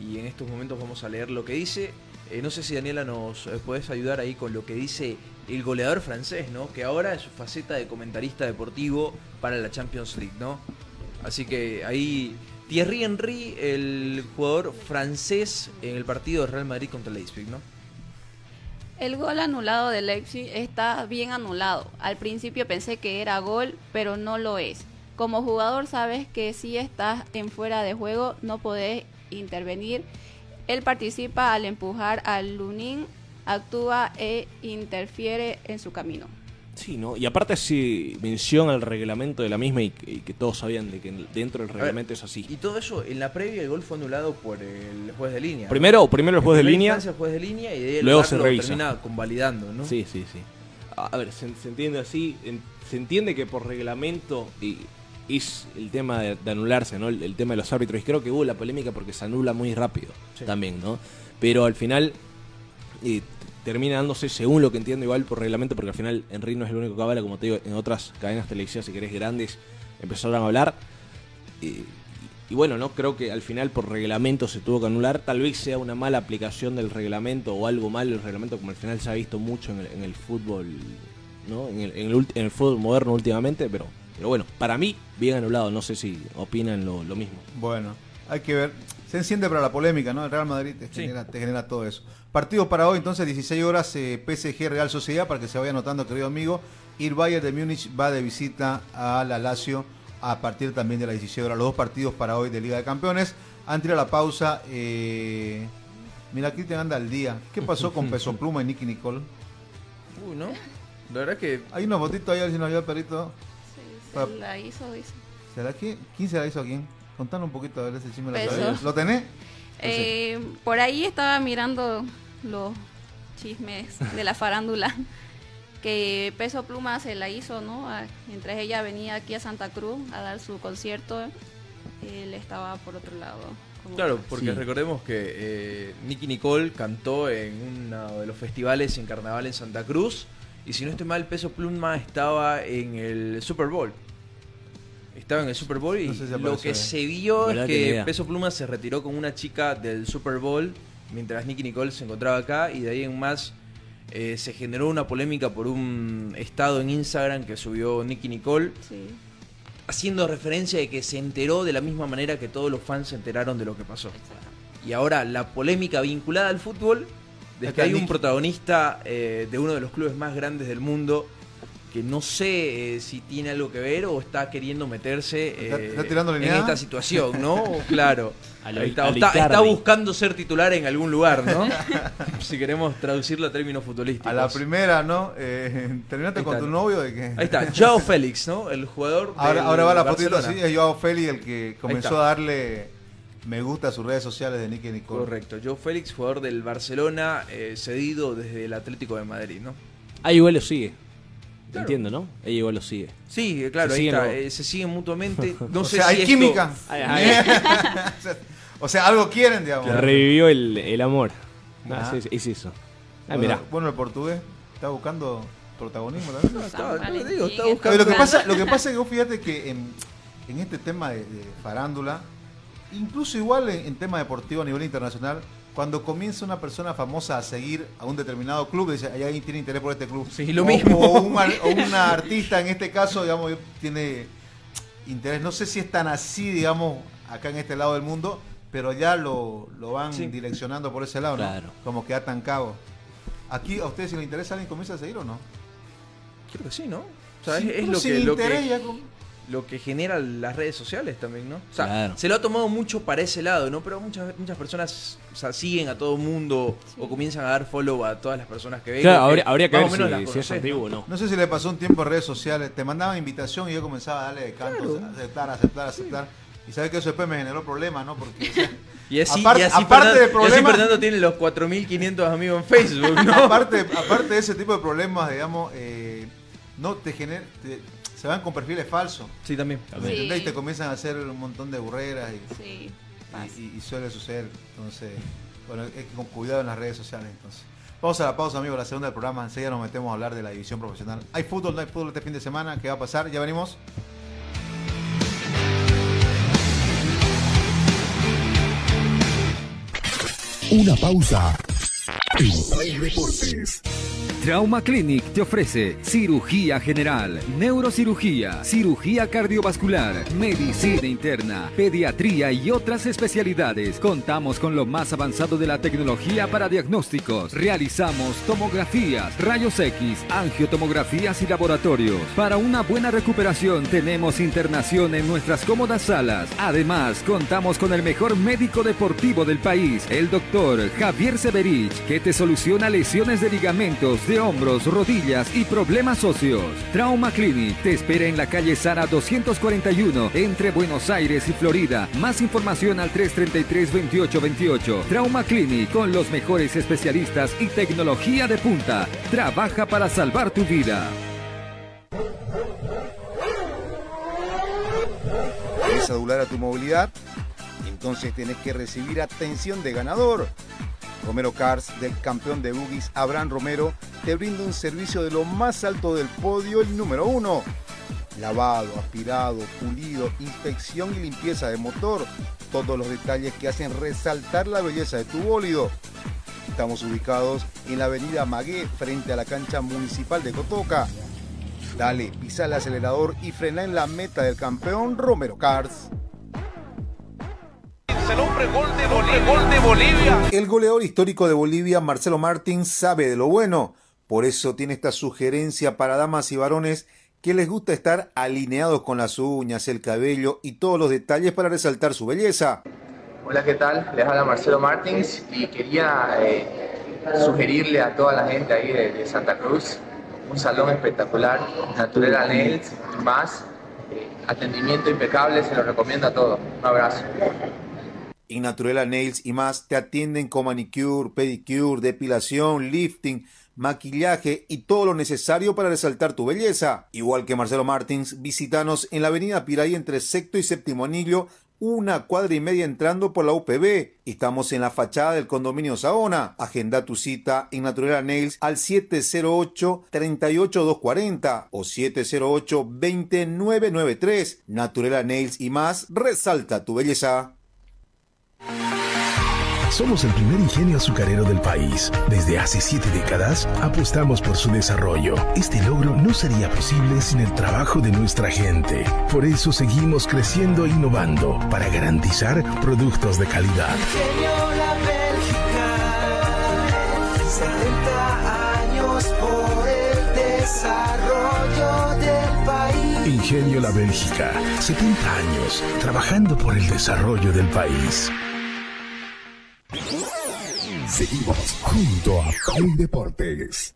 Y en estos momentos vamos a leer lo que dice. Eh, no sé si Daniela nos eh, puedes ayudar ahí con lo que dice el goleador francés, ¿no? Que ahora es su faceta de comentarista deportivo para la Champions League, ¿no? Así que ahí Thierry Henry, el jugador francés en el partido de Real Madrid contra Leipzig, ¿no? El gol anulado de Leipzig está bien anulado. Al principio pensé que era gol, pero no lo es. Como jugador sabes que si estás en fuera de juego no podés intervenir. Él participa al empujar al Lunin, actúa e interfiere en su camino. Sí, ¿no? Y aparte si menciona el reglamento de la misma y, que- y que todos sabían de que dentro del ver, reglamento es así. Y todo eso, en la previa el gol fue anulado por el juez de línea. ¿no? Primero- primero el En juez de línea, el juez de línea y de ahí el luego se lo revisa. termina convalidando, ¿no? Sí, sí, sí. A a ver, se, se entiende así, en- se entiende que por reglamento y es el tema de, de anularse, ¿no? El, el tema de los árbitros. Y creo que hubo la polémica porque se anula muy rápido Sí. también, ¿no? Pero al final eh, termina dándose, según lo que entiendo, igual por reglamento, porque al final Enrique no es el único que habla, como te digo, en otras cadenas televisivas, si querés, grandes, empezaron a hablar. Eh, y bueno, no creo que al final por reglamento se tuvo que anular. Tal vez sea una mala aplicación del reglamento o algo malo el reglamento, como al final se ha visto mucho en el, en el fútbol, ¿no? En el, en el ulti- en el fútbol moderno últimamente, pero, pero bueno, para mí, bien anulado. No sé si opinan lo, lo mismo. Bueno, hay que ver. Se enciende para la polémica, ¿no? El Real Madrid te, genera, te genera todo eso. Partido para hoy, entonces, 16 horas, eh, PSG Real Sociedad, para que se vaya anotando, querido amigo. Y el Bayern de Múnich va de visita a la Lazio a partir también de las 16 horas. Los dos partidos para hoy de Liga de Campeones. Antes de la pausa, eh, mira, Cristian anda al día. ¿Qué pasó con Peso Pluma y Nicky Nicole? Uy, ¿no? La verdad que Hay una fotito ahí, a ver si nos ayuda el perrito. Pa- la hizo, dice. ¿Se la qui- ¿Quién se la hizo a quién? Contanos un poquito a ver ese chisme. ¿lo? ¿Lo tenés? Eh, por ahí estaba mirando los chismes de la farándula que Peso Pluma se la hizo, ¿no? A- mientras ella venía aquí a Santa Cruz a dar su concierto, él estaba por otro lado. Claro, porque Sí. recordemos que eh, Nicky Nicole cantó en uno de los festivales en carnaval en Santa Cruz. Y si no estoy mal, Peso Pluma estaba en el Super Bowl. Estaba en el Super Bowl y No sé si lo que se vio es que. Peso Pluma se retiró con una chica del Super Bowl mientras Nicky Nicole se encontraba acá y de ahí en más eh, se generó una polémica por un estado en Instagram que subió Nicky Nicole Sí. haciendo referencia de que se enteró de la misma manera que todos los fans se enteraron de lo que pasó. Y ahora la polémica vinculada al fútbol, de Es que hay un protagonista eh, de uno de los clubes más grandes del mundo que no sé eh, si tiene algo que ver o está queriendo meterse ¿Está- eh, está en esta situación, ¿no? claro. Lo- está, buscando ser titular en algún lugar, ¿no? si queremos traducirlo a términos futbolísticos. A la primera, ¿no? Eh, terminaste con tu novio de que. Ahí está, Joao Félix, ¿no? El jugador Ahora, del ahora va la fotito así, es Joao Félix el que comenzó a darle me gusta a sus redes sociales de Nicky Nicole. Correcto, Joe Félix, jugador del Barcelona, eh, cedido desde el Atlético de Madrid, ¿no? Ahí igual lo sigue. Claro. Entiendo, ¿no? Ella igual lo sigue. Sí, claro, Se ahí siguen está, eh, se siguen mutuamente. No o sé sea, si hay esto- química. Ay, ay. o, sea, o sea, algo quieren, digamos. Revivió el, el amor. Ah, Ah. sí, sí, es eso. Ah, bueno, mirá. bueno, el portugués está buscando protagonismo también. No, digo, buscando- lo, que pasa, lo que pasa es que vos fíjate que en, en este tema de, de farándula, incluso igual en, en tema deportivo a nivel internacional, cuando comienza una persona famosa a seguir a un determinado club, dice, hay alguien tiene interés por este club. Sí, lo o, mismo. O, un ar- o una artista, en este caso, digamos, tiene interés. No sé si es tan así, digamos, acá en este lado del mundo, pero ya lo, lo van Sí. direccionando por ese lado, ¿no? Claro. Como que atan cabo. Aquí, ¿a ustedes si les interesa alguien comienza a seguir o no? Creo que sí, ¿no? O sea, Sí, es, lo, sin que, lo, interés que, ya con- lo que genera las redes sociales también, ¿no? O sea, Claro. se lo ha tomado mucho para ese lado, ¿no? Pero muchas, muchas personas o sea, siguen a todo mundo o comienzan a dar follow a todas las personas que ven. Claro, habría, habría que ver menos las si, si es conoces, antiguo o ¿no? no. No sé si le pasó un tiempo en redes sociales, te mandaban invitación y yo comenzaba a darle de canto, Claro. aceptar, aceptar, aceptar. Y sabes que eso después me generó problemas, ¿no? Porque o sea, Y así, Aparte- y así aparte Fernando, de y así problemas- Fernando tiene los 4.500 amigos en Facebook, ¿no? aparte, aparte de ese tipo de problemas, digamos, eh, no te gener, te- se van con perfiles falsos. Sí, también. Y te comienzan a hacer un montón de burreras y, Sí, y- y- y suele suceder. Entonces, bueno, es que con cuidado en las redes sociales. Entonces, vamos a la pausa, amigos, la segunda del programa. Enseguida nos metemos a hablar de la división profesional. Hay fútbol, no hay fútbol este fin de semana. ¿Qué va a pasar? Ya venimos. Una pausa. Deportes. Trauma Clinic te ofrece cirugía general, neurocirugía, cirugía cardiovascular, medicina interna, pediatría y otras especialidades. Contamos con lo más avanzado de la tecnología para diagnósticos. Realizamos tomografías, rayos X, angiotomografías y laboratorios. Para una buena recuperación tenemos internación en nuestras cómodas salas. Además, contamos con el mejor médico deportivo del país, el doctor Javier Severich, que te soluciona lesiones de ligamentos, de hombros, rodillas y problemas óseos. Trauma Clinic te espera en la calle Sara 241 entre Buenos Aires y Florida. Más información al 333-2828. Trauma Clinic con los mejores especialistas y tecnología de punta. Trabaja para salvar tu vida. ¿Quieres adular a tu movilidad? Entonces tenés que recibir atención de ganador. Romero Cars, del campeón de boogies Abraham Romero, te brinda un servicio de lo más alto del podio, el número uno. Lavado, aspirado, pulido, inspección y limpieza de motor. Todos los detalles que hacen resaltar la belleza de tu bólido. Estamos ubicados en la avenida Magué, frente a la cancha municipal de Cotoca. Dale, pisa el acelerador y frena en la meta del campeón Romero Cars. El hombre gol de Bolivia. Gol de Bolivia. El goleador histórico de Bolivia, Marcelo Martins, sabe de lo bueno. Por eso tiene esta sugerencia para damas y varones que les gusta estar alineados con las uñas, el cabello y todos los detalles para resaltar su belleza. Hola, ¿qué tal? Les habla Marcelo Martins y quería eh, sugerirle a toda la gente ahí de, de Santa Cruz un salón espectacular, Naturela Nails y más. Eh, atendimiento impecable, se lo recomiendo a todos. Un abrazo. En Naturela Nails y más te atienden con manicure, pedicure, depilación, lifting, maquillaje y todo lo necesario para resaltar tu belleza. Igual que Marcelo Martins, visítanos en la avenida Piray entre sexto y séptimo anillo, una cuadra y media entrando por la UPB. Estamos en la fachada del condominio Saona. Agenda tu cita en Naturela Nails al 708-38240 o 708-2993. Naturela Nails y más, resalta tu belleza. Somos el primer ingenio azucarero del país. Desde hace siete décadas apostamos por su desarrollo. Este logro no sería posible sin el trabajo de nuestra gente. Por eso seguimos creciendo e innovando para garantizar productos de calidad. Ingenio La Bélgica, 70 años por el desarrollo del país. Ingenio La Bélgica, 70 años trabajando por el desarrollo del país. Seguimos junto a Play Deportes.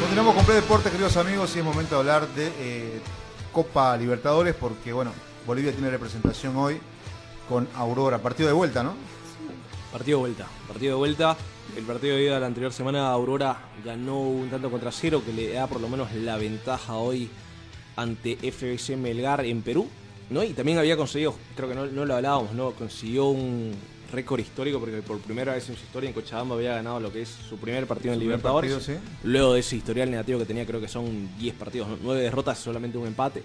Continuamos con Play Deportes, queridos amigos, y es momento de hablar de eh, Copa Libertadores, porque bueno, Bolivia tiene representación hoy con Aurora. Partido de vuelta, ¿no? Partido de vuelta, partido de vuelta. El partido de ida de la anterior semana, Aurora ganó un tanto contra cero, que le da por lo menos la ventaja hoy ante FBC Melgar en Perú. ¿no? Y también había conseguido, creo que no, no lo hablábamos, ¿no? consiguió un récord histórico porque por primera vez en su historia en Cochabamba había ganado lo que es su primer partido en Libertadores. partido, sí. Luego de ese historial negativo que tenía, creo que son 10 partidos, 9 derrotas, solamente un empate.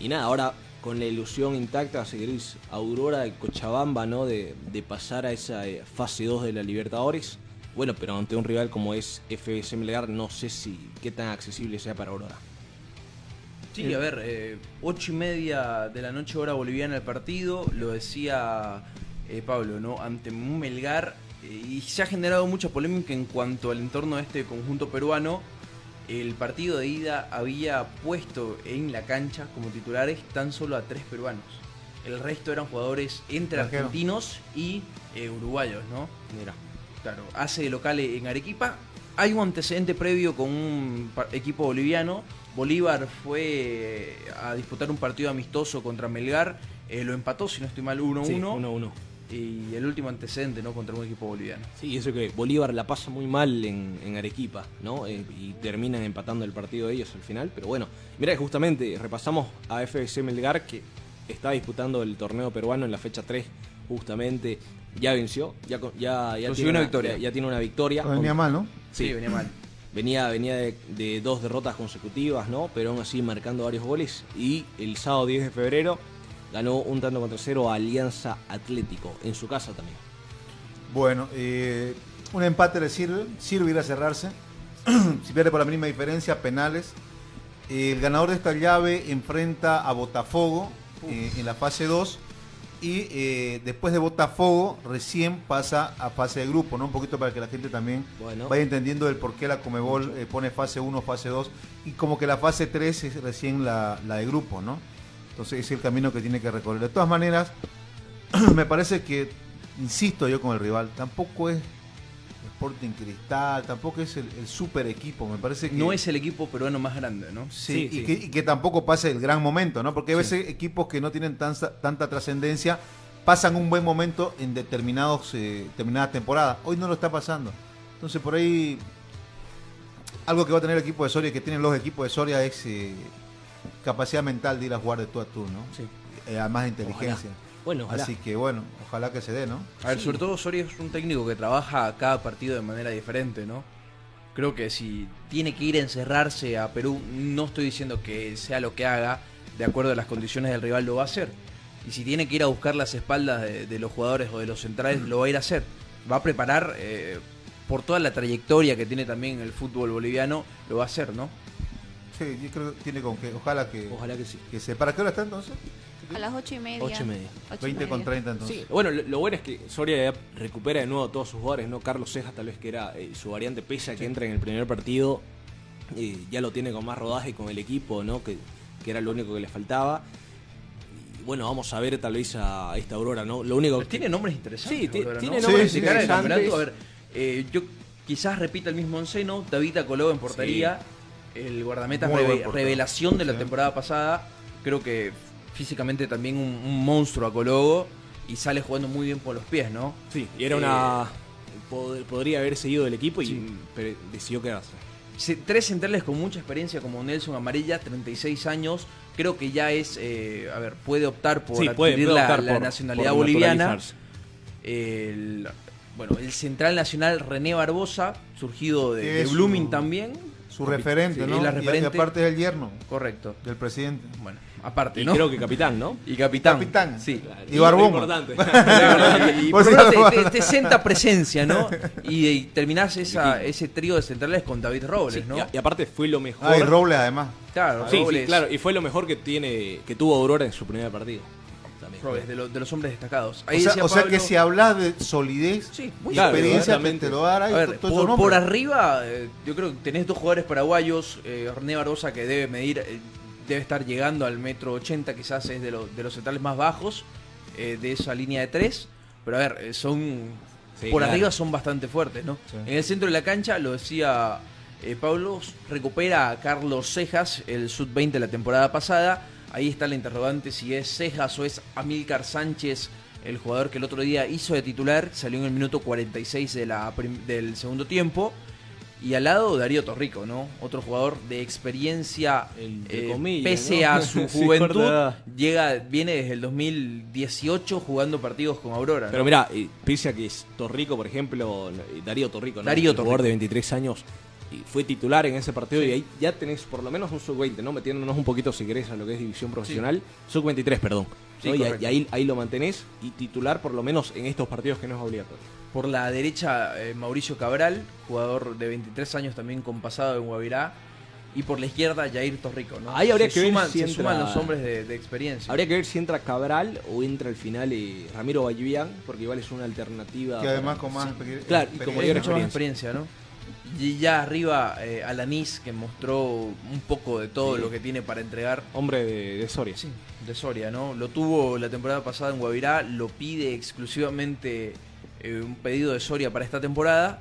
Y nada, ahora con la ilusión intacta, seguiréis Aurora de Cochabamba, ¿no? De, pasar a esa eh, fase 2 de la Libertadores. Bueno, pero ante un rival como es FBC Melgar, no sé si qué tan accesible sea para Aurora. Sí, a ver, eh, ocho y media de la noche hora boliviana el partido, lo decía eh, Pablo, ¿no? Ante Melgar eh, y se ha generado mucha polémica en cuanto al entorno de este conjunto peruano. El partido de ida había puesto en la cancha como titulares tan solo a tres peruanos. El resto eran jugadores entre argentinos y eh, uruguayos, ¿no? Mira, Claro, hace de local en Arequipa. Hay un antecedente previo con un equipo boliviano. Bolívar fue eh, a disputar un partido amistoso contra Melgar. eh, lo empató, si no estoy mal, 1-1. sí, 1-1. Y el último antecedente, ¿no? Contra un equipo boliviano. Sí, eso que Bolívar la pasa muy mal en, en Arequipa, ¿no? Eh, y terminan empatando el partido de ellos al final. Pero bueno, mira, justamente repasamos a FBC Melgar que está disputando el torneo peruano en la fecha 3, justamente. Ya venció, ya, ya, ya, Consiguió tiene, una una, victoria. ya, ya tiene una victoria. Venía mal, ¿no? Sí, venía mal. Venía, venía de, de dos derrotas consecutivas, ¿no? Pero aún así marcando varios goles. Y el sábado 10 de febrero ganó un tanto contra cero a Alianza Atlético, en su casa también. Bueno, eh, un empate le sirve, sirve ir a cerrarse. si pierde por la mínima diferencia, penales. El ganador de esta llave enfrenta a Botafogo eh, en la fase 2 Y eh, después de Botafogo, recién pasa a fase de grupo, ¿no? Un poquito para que la gente también Bueno. vaya entendiendo el por qué la Comebol eh, pone fase 1, fase 2, y como que la fase 3 es recién la, la de grupo, ¿no? Entonces es el camino que tiene que recorrer. De todas maneras, me parece que, insisto yo con el rival, tampoco es Sporting Cristal, tampoco es el, el super equipo, me parece que... No es el equipo peruano más grande, ¿no? Sí, y, Que, y que tampoco pase el gran momento, ¿no? Porque a veces equipos que no tienen tanta, tanta trascendencia pasan un buen momento en determinados eh, determinadas temporadas. Hoy no lo está pasando. Entonces por ahí algo que va a tener el equipo de Soria, que tienen los equipos de Soria, es eh, capacidad mental de ir a jugar de tú a tú, ¿no? Sí. Eh, además de inteligencia. Bueno, ojalá. Así que bueno, ojalá que se dé, ¿no? A ver, sobre todo Soria es un técnico que trabaja cada partido de manera diferente, ¿no? Creo que si tiene que ir a encerrarse a Perú, no estoy diciendo que sea lo que haga, de acuerdo a las condiciones del rival lo va a hacer. Y si tiene que ir a buscar las espaldas de, de los jugadores o de los centrales, lo va a ir a hacer. Va a preparar, eh, por toda la trayectoria que tiene también el fútbol boliviano, lo va a hacer, ¿no? Sí, yo creo que tiene con que, ojalá que, Ojalá que sí. que se... ¿Para qué hora está entonces? A las ocho y media. Ocho y media. Ocho y 20 con media. 30 entonces. Sí, bueno, lo, lo bueno es que Soria recupera de nuevo a todos sus jugadores, ¿no? Carlos Cejas tal vez que era eh, su variante pesa que entra en el primer partido, eh, ya lo tiene con más rodaje con el equipo, ¿no? Que, que era lo único que le faltaba. Y bueno, vamos a ver tal vez a esta Aurora, ¿no? Lo único Pero tiene nombres interesantes. Sí, Aurora, tiene ¿no? nombres Sí, sí, interesantes. campeonato. A ver, eh, yo quizás repita el mismo onceno, David Acoló en portería, el guardameta reve- revelación de la Sí. temporada pasada, creo que físicamente también un, un monstruo Acologo y sale jugando muy bien por los pies, ¿no? Sí, y era Eh, una... pod- Podría haber seguido del equipo y Sí. pero decidió quedarse. Se- Tres centrales con mucha experiencia como Nelson Amarilla, 36 años, creo que ya es, eh, a ver, puede optar por Sí, adquirir puede- puede la, optar la por- nacionalidad por boliviana. El, bueno, el central nacional René Barbosa, surgido de, Blooming también. Su referente, Sí, ¿no? la Y- Y, referente. aparte es el yerno Correcto. del presidente. Bueno, aparte, Y creo que capitán, ¿no? Y capitán. Capitán. Sí. Y barbón. Importante. y por te, lo- te- te senta presencia, ¿no? Y, y terminás esa, ese trío de centrales con David Robles, Sí, ¿no? y, y aparte fue lo mejor. Ah, y Robles además. Claro, Sí, sí, Robles, claro, y fue lo mejor que tiene que tuvo Aurora en su primer partido. Robles, de, lo- de los hombres destacados. O sea, decía o sea Pablo- que si hablas de solidez Sí, y experiencia, te, lo dar por, por arriba, eh, yo creo que tenés dos jugadores paraguayos. Eh, René Barbosa, que debe medir, eh, debe estar llegando al metro 80, quizás es de, los de los centrales más bajos eh, de esa línea de tres. Pero a ver, eh, son. Sí, por claro. arriba son bastante fuertes, ¿no? Sí. En el centro de la cancha, lo decía eh, Pablo, recupera a Carlos Cejas, el sub-20 de la temporada pasada. Ahí está la interrogante si es Cejas o es Amílcar Sánchez, el jugador que el otro día hizo de titular, salió en el minuto 46 de la prim- del segundo tiempo. Y al lado Darío Torrico, ¿no? Otro jugador de experiencia, Entre eh, comillas, pese ¿no? a su juventud, llega, viene desde el 2018 jugando partidos con Aurora. ¿no? Pero mira, eh, pese a que es Torrico, por ejemplo, Darío Torrico, ¿no? Darío Un jugador Torrico. de 23 años, y fue titular en ese partido y ahí ya tenés por lo menos un sub-20, ¿no? Metiéndonos un poquito, si querés, a lo que es división profesional. Sub-23, perdón. Sí, ¿no? y, ahí, ahí lo mantenés y titular por lo menos en estos partidos que no es obligatorio. Por la derecha, eh, Mauricio Cabral, jugador de 23 años también con pasado en Guavirá. Y por la izquierda, Jair Torrico, ¿no? Ahí habría se que ver suman, si se entra- suman los hombres de, de experiencia. Habría que ver si entra Cabral o entra al final eh, Ramiro Vallivian, porque igual es una alternativa. Que además para- con más Claro, y con mayor más experiencia, ¿no? Y ya arriba, eh, Alanis, que mostró un poco de todo Sí. lo que tiene para entregar. Hombre de, de Soria. Sí, de Soria, ¿no? Lo tuvo la temporada pasada en Guavirá, lo pide exclusivamente eh, un pedido de Soria para esta temporada.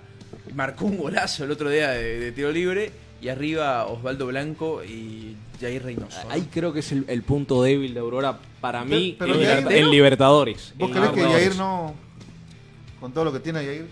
Marcó un golazo el otro día de, de tiro libre. Y arriba Osvaldo Blanco y Jair Reynoso. ¿no? Ahí creo que es el, el punto débil de Aurora para mí pero en, Jair- en Libertadores. ¿Vos En crees que. Jair no, con todo lo que tiene Jair?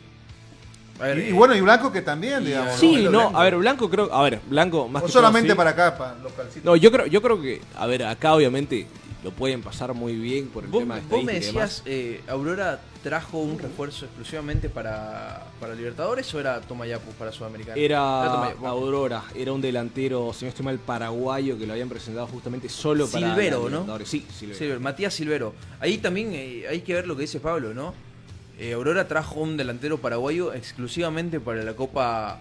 A ver, Y, eh, y bueno, y Blanco que también, digamos. Sí, ¿no? no, a ver, Blanco creo, a ver, Blanco más O que todo, solamente sí. para acá, para localcito. No, yo creo, yo creo que, a ver, acá obviamente lo pueden pasar muy bien por el Vos, tema de vos me decías, eh, ¿Aurora trajo un refuerzo exclusivamente para, para Libertadores o era Tomayapu para Sudamericana? Era. Aurora, era un delantero, si no estoy mal, paraguayo que lo habían presentado justamente solo para Silvero, ¿no? Libertadores. Sí, Silvero. Silvero, Matías Silvero. Ahí también eh, hay que ver lo que dice Pablo, ¿no? Eh, Aurora trajo un delantero paraguayo exclusivamente para la Copa.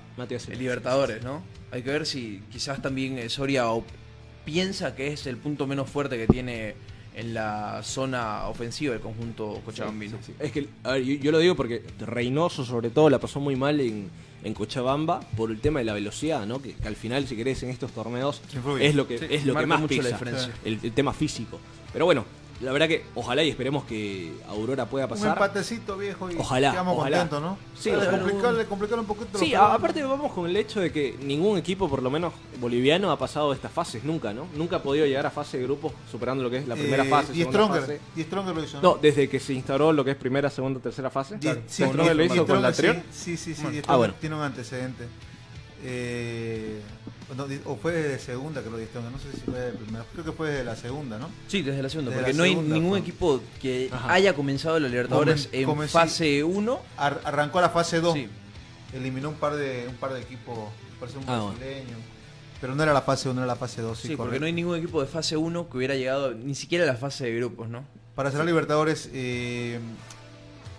Libertadores, ¿no? Hay que ver si quizás también eh, Soria piensa que es el punto menos fuerte que tiene en la zona ofensiva del conjunto cochabambino. Sí, sí, sí. Es que, a ver, yo, yo lo digo porque Reynoso, sobre todo, la pasó muy mal en, en Cochabamba por el tema de la velocidad, ¿no? Que, que al final, si querés, en estos torneos es lo que, Sí, es lo que más mucho la pesa, diferencia. el, el tema físico. Pero bueno, la verdad que ojalá y esperemos que Aurora pueda Un pasar. empatecito viejo y Ojalá, quedamos ojalá. contentos, ¿no? Sí, complicarle, complicarle un poquito. Sí, a- aparte vamos con el hecho de que ningún equipo, por lo menos boliviano, ha pasado estas fases nunca, ¿no? Nunca ha podido llegar a fase de grupos superando lo que es la primera Eh, fase. Y Stronger, fase. y Stronger lo hizo. No, desde que se instauró lo que es primera, segunda, tercera fase. Sí, Stronger lo Di- hizo con la Stronger anterior. Sí, sí, sí. Bueno. Di Ah, bueno. Tiene un antecedente. Eh, no, o fue de segunda que lo di Stronger, no sé si fue de primera. Creo que fue de la segunda, ¿no? Sí, desde la segunda, Desde porque la no hay segunda ningún fue. equipo que Ajá. haya comenzado la Libertadores Comen- en come- sí. fase 1. Ar- arrancó la fase 2. Sí. Eliminó un par de un par de equipos, parece un Ah, bueno. brasileño. Pero no era la fase 1, era la fase 2. Sí, Sí, porque no hay ningún equipo de fase 1 que hubiera llegado ni siquiera a la fase de grupos, ¿no? Para cerrar Libertadores, eh,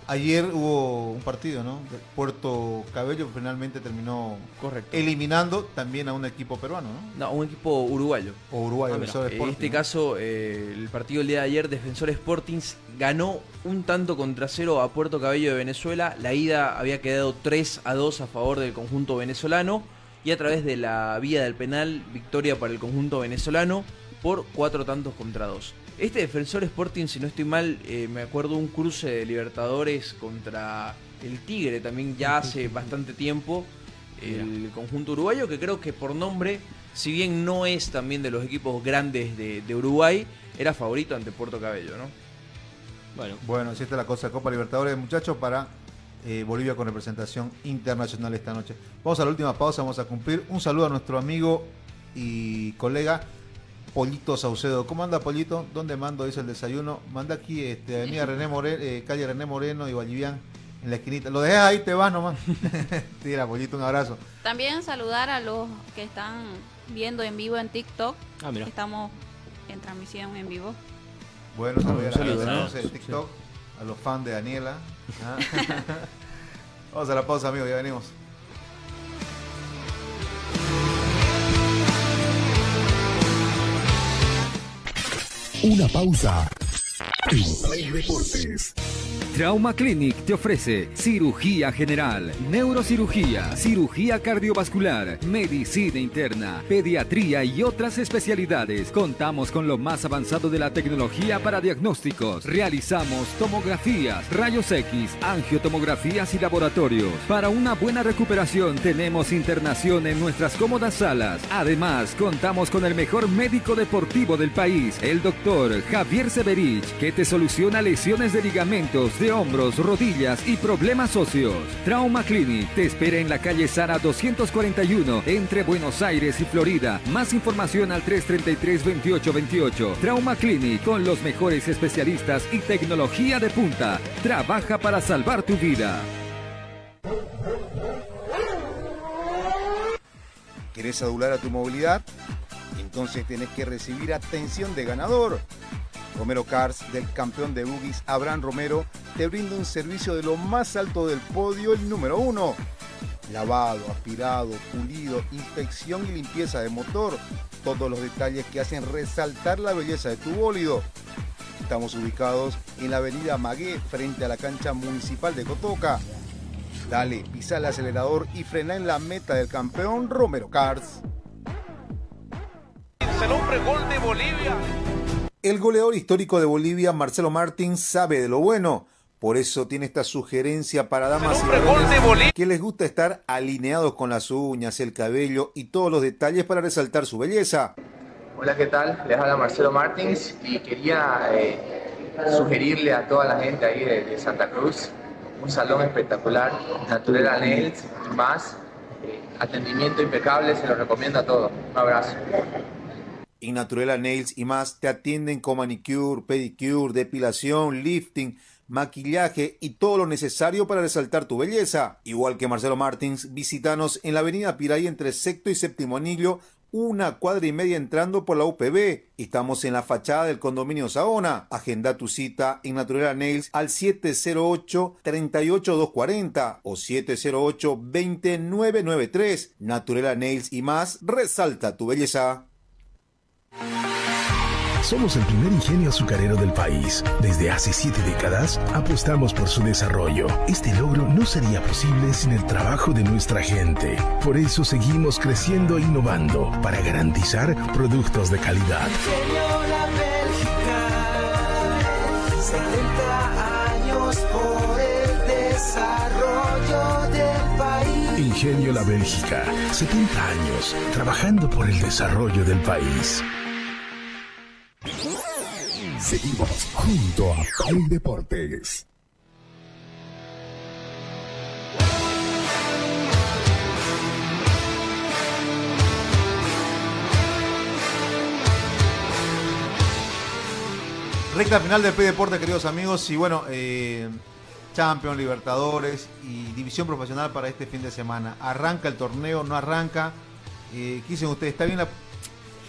ayer hubo un partido, ¿no? Puerto Cabello finalmente terminó Correcto. eliminando también a un equipo peruano, ¿no? No, un equipo uruguayo. O Uruguay, Ah. Defensor En Sporting, este ¿no? caso, eh, el partido del día de ayer, Defensor Sporting ganó un tanto contra cero a Puerto Cabello de Venezuela. La ida había quedado 3 a 2 a favor del conjunto venezolano. Y a través de la vía del penal, victoria para el conjunto venezolano por cuatro tantos contra dos. Este Defensor Sporting, si no estoy mal, eh, me acuerdo un cruce de Libertadores contra el Tigre también ya hace bastante tiempo. El conjunto uruguayo, que creo que por nombre, si bien no es también de los equipos grandes de, de Uruguay, era favorito ante Puerto Cabello, ¿no? Bueno, Bueno, así está la cosa. Copa Libertadores, muchachos, para eh, Bolivia con representación internacional esta noche. Vamos a la última pausa, vamos a cumplir. Un saludo a nuestro amigo y colega Pollito Saucedo. ¿Cómo anda, Pollito? ¿Dónde mando? Dice el desayuno. Manda aquí, este, Avenida René Moreno, calle René Moreno y Vallivian, en la esquinita. Lo dejas ahí, te vas nomás. Tira, Pollito, un abrazo. También saludar a los que están viendo en vivo en TikTok. ah, mira. Estamos en transmisión en vivo. Bueno, saludos a la saludo, gente, ¿no? entonces, de TikTok, a los fans de Daniela. ¿ah? Vamos a la pausa, amigos, ya venimos. Una pausa. En Play Deportes. Trauma Clinic te ofrece cirugía general, neurocirugía, cirugía cardiovascular, medicina interna, pediatría y otras especialidades. Contamos con lo más avanzado de la tecnología para diagnósticos. Realizamos tomografías, rayos X, angiotomografías y laboratorios. Para una buena recuperación tenemos internación en nuestras cómodas salas. Además, contamos con el mejor médico deportivo del país, el doctor Javier Severich, que te soluciona lesiones de ligamentos, hombros, rodillas y problemas óseos. Trauma Clinic te espera en la calle Sara 241 entre Buenos Aires y Florida. Más información al 333-2828. Trauma Clinic con los mejores especialistas y tecnología de punta. Trabaja para salvar tu vida. ¿Querés adular a tu movilidad? Entonces tenés que recibir atención de ganador. Romero Cars, del campeón de boogies Abraham Romero, te brinda un servicio de lo más alto del podio, el número uno. Lavado, aspirado, pulido, inspección y limpieza de motor. Todos los detalles que hacen resaltar la belleza de tu bólido. Estamos ubicados en la avenida Magué, frente a la cancha municipal de Cotoca. Dale, pisa el acelerador y frena en la meta del campeón Romero Cars. El hombre gol de Bolivia. El goleador histórico de Bolivia, Marcelo Martín, sabe de lo bueno. Por eso tiene esta sugerencia para damas y hombre gol de varones Bolivia. que les gusta estar alineados con las uñas, el cabello y todos los detalles para resaltar su belleza. Hola, ¿qué tal? Les habla Marcelo Martins y quería eh, sugerirle a toda la gente ahí de, de Santa Cruz un salón espectacular, Naturela Nails y más. Eh, atendimiento impecable, se lo recomiendo a todos. Un abrazo. Y Naturela Nails y más te atienden con manicure, pedicure, depilación, lifting, maquillaje y todo lo necesario para resaltar tu belleza. Igual que Marcelo Martins, visítanos en la avenida Piray entre sexto y séptimo anillo, una cuadra y media entrando por la UPB. Estamos en la fachada del condominio Saona. Agenda tu cita en Naturela Nails al 708-38240 o 708-2993. Naturela Nails y más, resalta tu belleza. Somos el primer ingenio azucarero del país. Desde hace siete décadas apostamos por su desarrollo. Este logro no sería posible sin el trabajo de nuestra gente. Por eso seguimos creciendo e innovando para garantizar productos de calidad. Ingenio La Bélgica, 70 años por el desarrollo del país. Ingenio La Bélgica, 70 años trabajando por el desarrollo del país. Seguimos junto a Play Deportes. Recta final del P Deporte, queridos amigos. Y bueno, eh, Champions, Libertadores y División Profesional para este fin de semana. ¿Arranca el torneo? ¿No arranca? Eh, ¿Qué dicen ustedes? ¿Está bien la,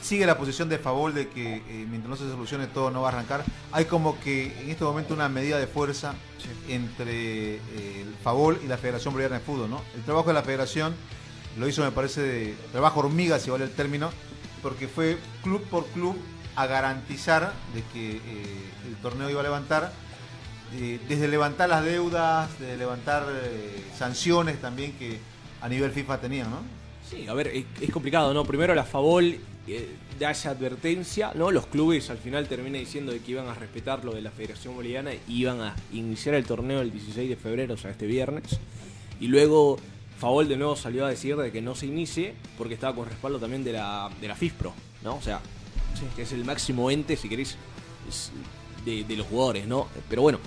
sigue la posición de favor de que eh, mientras no se solucione todo no va a arrancar? Hay como que en este momento una medida de fuerza entre eh, el favor y la Federación Boliviana de Fútbol, ¿no? El trabajo de la Federación lo hizo, me parece, de trabajo hormiga, si vale el término, porque fue club por club a garantizar de que eh, el torneo iba a levantar, eh, desde levantar las deudas, desde levantar sanciones también que a nivel FIFA tenían, ¿no? Sí, a ver, es, es complicado, ¿no? Primero la Favol da esa advertencia, ¿no? Los clubes al final terminan diciendo de que iban a respetar lo de la Federación Boliviana y iban a iniciar el torneo el 16 de febrero, o sea, este viernes. Y luego Favol de nuevo salió a decir de que no se inicie porque estaba con respaldo también de la, de la FIFPRO, ¿no? O sea, que es el máximo ente, si queréis, de, de los jugadores, ¿no? Pero bueno,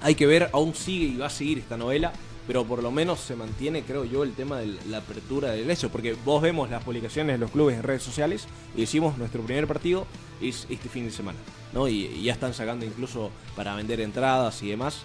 hay que ver, aún sigue y va a seguir esta novela, pero por lo menos se mantiene, creo yo, el tema de la apertura del hecho, porque vos vemos las publicaciones de los clubes en redes sociales y decimos nuestro primer partido es este fin de semana, ¿no? Y, y ya están sacando incluso para vender entradas y demás.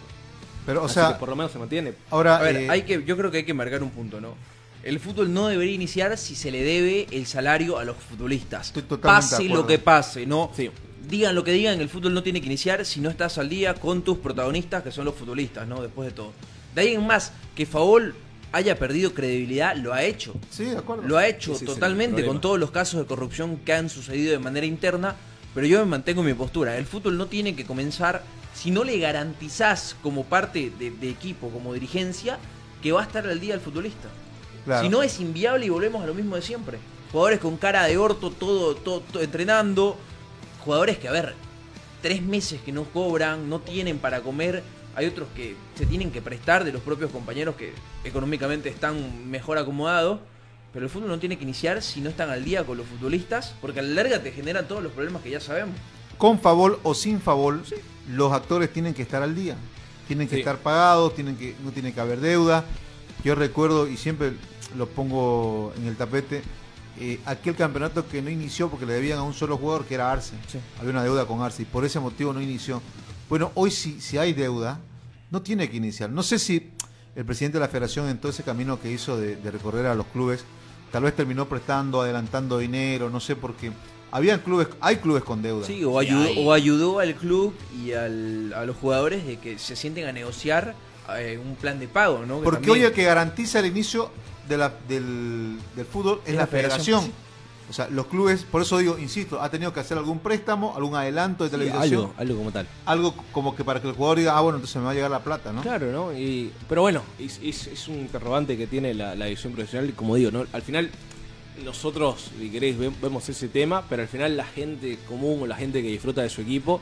Pero, o Así sea, que por lo menos se mantiene. ahora... A ver, eh, hay que, yo creo que hay que marcar un punto, ¿no? El fútbol no debería iniciar si se le debe el salario a los futbolistas. Pase lo que pase, ¿no? Sí. Digan lo que digan, el fútbol no tiene que iniciar si no estás al día con tus protagonistas, que son los futbolistas, ¿no? Después de todo. De ahí en más, que Favol haya perdido credibilidad, lo ha hecho. Sí, de acuerdo. Lo ha hecho Sí, sí, sí, totalmente con todos los casos de corrupción que han sucedido de manera interna, pero yo me mantengo en mi postura. El fútbol no tiene que comenzar si no le garantizás como parte de, de equipo, como dirigencia, que va a estar al día el futbolista. Claro. Si no es inviable y volvemos a lo mismo de siempre. Jugadores con cara de orto, todo, todo, todo entrenando. Jugadores que, a ver, tres meses que no cobran, no tienen para comer. Hay otros que se tienen que prestar de los propios compañeros que económicamente están mejor acomodados. Pero el fútbol no tiene que iniciar si no están al día con los futbolistas, porque a la larga te generan todos los problemas que ya sabemos. con favor o sin favor, los actores tienen que estar al día. Tienen que Sí. estar pagados, tienen que, no tiene que haber deuda. Yo recuerdo, y siempre lo pongo en el tapete, eh, aquel campeonato que no inició porque le debían a un solo jugador, que era Arce. Había una deuda con Arce y por ese motivo no inició. Bueno, hoy si, si hay deuda, no tiene que iniciar. No sé si el presidente de la federación en todo ese camino que hizo de, de recorrer a los clubes, tal vez terminó prestando, adelantando dinero, no sé, porque habían clubes, hay clubes con deuda. Sí, o, ayudó, o ayudó al club y al- a los jugadores de que se sienten a negociar eh, un plan de pago, ¿no? Que Porque también- hoy el que garantiza el inicio de la- del, del fútbol es, Es la, la federación. federación. O sea, los clubes, por eso digo, insisto, ha tenido que hacer algún préstamo, algún adelanto de Sí, televisación. algo, algo como tal. algo como que para que el jugador diga, ah, bueno, entonces me va a llegar la plata, ¿no? Claro, ¿no? Y, pero bueno, es, es- es un interrogante que tiene la, la división profesional. y Como digo, ¿no? Al final, nosotros, si queréis, ve- vemos ese tema, pero al final la gente común o la gente que disfruta de su equipo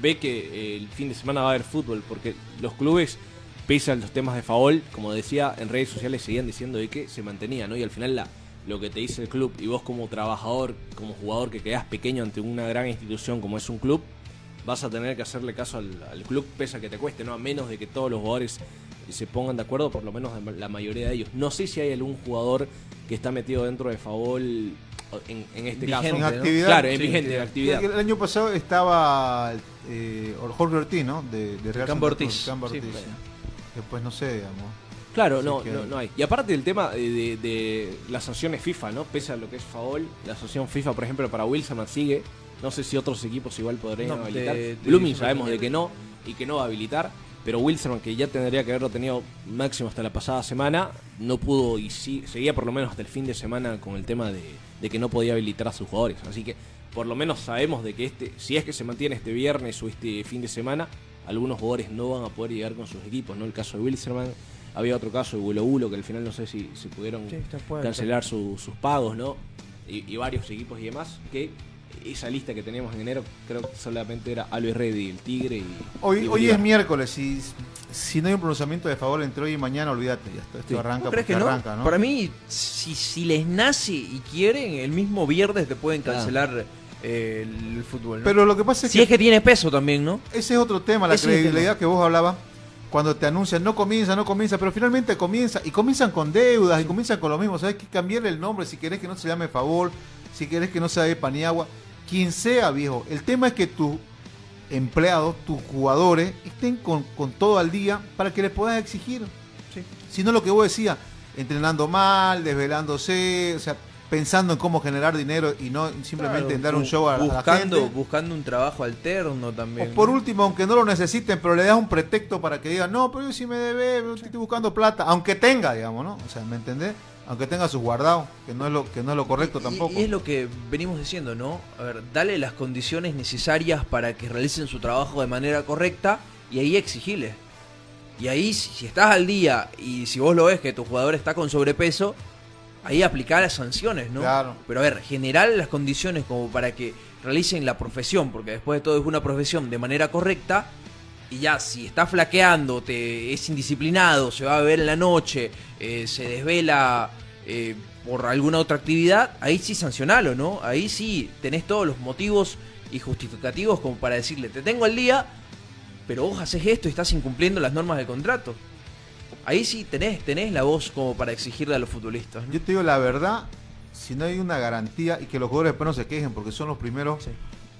ve que eh, el fin de semana va a haber fútbol, porque los clubes, pese a los temas de favor, como decía, en redes sociales seguían diciendo de que se mantenía, ¿no? Y al final la, lo que te dice el club y vos como trabajador, como jugador que quedás pequeño ante una gran institución como es un club, vas a tener que hacerle caso al, al club pese a que te cueste, ¿no? A menos de que todos los jugadores se pongan de acuerdo, por lo menos la mayoría de ellos. No sé si hay algún jugador que está metido dentro de Favol en, en este caso. En actividad. Claro, en Sí, vigente, en actividad. el año pasado estaba eh, Jorge Ortiz, ¿no? De, de Real Campo Ortiz. Campo. Después no sé, digamos. Claro, no, que- no, no hay. Y aparte del tema de, de- de las sanciones FIFA, ¿no? Pese a lo que es Favol, la sanción FIFA, por ejemplo, para Wilson sigue. No sé si otros equipos igual podrían No, habilitar. Blooming sabemos de que no y que no va a habilitar. Pero Wilson, que ya tendría que haberlo tenido máximo hasta la pasada semana, no pudo y sí, seguía por lo menos hasta el fin de semana con el tema de, de que no podía habilitar a sus jugadores. Así que por lo menos sabemos de que este, si es que se mantiene este viernes o este fin de semana, algunos jugadores no van a poder llegar con sus equipos, ¿no? El caso de Wilserman, había otro caso de Bulo Bulo, que al final no sé si, si pudieron Sí, cancelar su- sus pagos, ¿no? Y, y varios equipos y demás, que esa lista que teníamos en enero, creo que solamente era Alves Reddy, el Tigre y... Hoy, y hoy es miércoles, si, si no hay un pronunciamiento de favor entre hoy y mañana, olvídate, ya está, esto Sí. arranca ¿No crees porque que no? arranca, ¿no? Para mí, si, si les nace y quieren, el mismo viernes te pueden cancelar eh, el fútbol. ¿no? Pero lo que pasa es si que, es que tiene peso también, ¿no? ese es otro tema, la Ese credibilidad tema. que vos hablabas, cuando te anuncian, no comienza, no comienza, pero finalmente comienza, y comienzan con deudas, y comienzan con lo mismo, ¿sabes? que cambiarle el nombre, si querés que no se llame favor, si querés que no sea de Paniagua, quien sea, viejo. El tema es que tus empleados, tus jugadores, estén con, con todo al día para que les puedas exigir. Si no lo que vos decías, entrenando mal, desvelándose, o sea, pensando en cómo generar dinero y no simplemente Claro, en dar un show a, a la buscando, gente. buscando un trabajo alterno también. O por último, aunque no lo necesiten, pero le das un pretexto para que digan, no, pero yo sí me debe, estoy buscando plata, aunque tenga, digamos, ¿no? O sea, ¿me entendés? Aunque tenga sus guardados, que no es lo, que no es lo correcto Y- tampoco. Y es lo que venimos diciendo, ¿no? A ver, dale las condiciones necesarias para que realicen su trabajo de manera correcta y ahí exigirles. Y ahí, si estás al día y si vos lo ves que tu jugador está con sobrepeso, ahí aplicar las sanciones, ¿no? Claro. Pero a ver, generar las condiciones como para que realicen la profesión, porque después de todo es una profesión de manera correcta. Y ya, si está flaqueando, te, es indisciplinado, se va a beber en la noche, eh, se desvela eh, por alguna otra actividad, ahí sí sancionalo, ¿no? Ahí sí tenés todos los motivos y justificativos como para decirle, te tengo al día, pero vos haces esto y estás incumpliendo las normas del contrato. Ahí sí tenés, tenés la voz como para exigirle a los futbolistas. ¿no? Yo te digo la verdad, si no hay una garantía y que los jugadores después no se quejen porque son los primeros,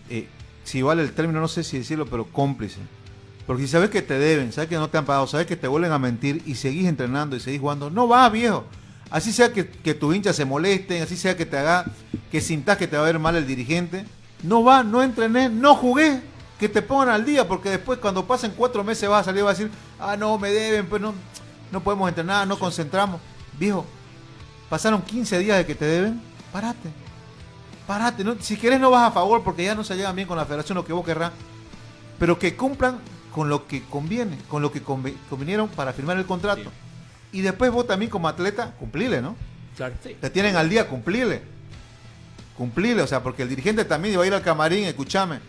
eh, si vale el término, no sé si decirlo, pero cómplice. Porque si sabes que te deben, sabes que no te han pagado, sabes que te vuelven a mentir y seguís entrenando y seguís jugando, no va, viejo. Así sea que, que tus hinchas se molesten, así sea que te haga, que sintas que te va a ver mal el dirigente, no va, no entrené, no jugué, que te pongan al día, porque después cuando pasen cuatro meses vas a salir y vas a decir, ah, no, me deben, pues no, no podemos entrenar, no concentramos. Viejo, pasaron 15 días de que te deben, parate. Parate, no, si querés no vas a favor porque ya no se llevan bien con la federación, lo que vos querrás, pero que cumplan con lo que conviene, con lo que convinieron para firmar el contrato. Y después vos también como atleta, cumplile, ¿no? Claro. Te tienen al día, cumplile. Cumplile, o sea, porque el dirigente también va a ir al camarín, escúchame.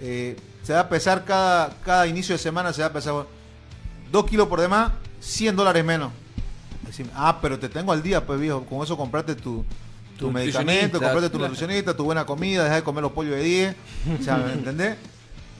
eh, se va a pesar cada, cada inicio de semana, se va a pesar dos kilos por demás, 100 dólares menos. Decime, ah, pero te tengo al día, pues viejo, con eso comprate tu, tu, Tu medicamento, comprate tu nutricionista, tu buena comida, deja de comer los pollos de 10. O sea, ¿me entendés?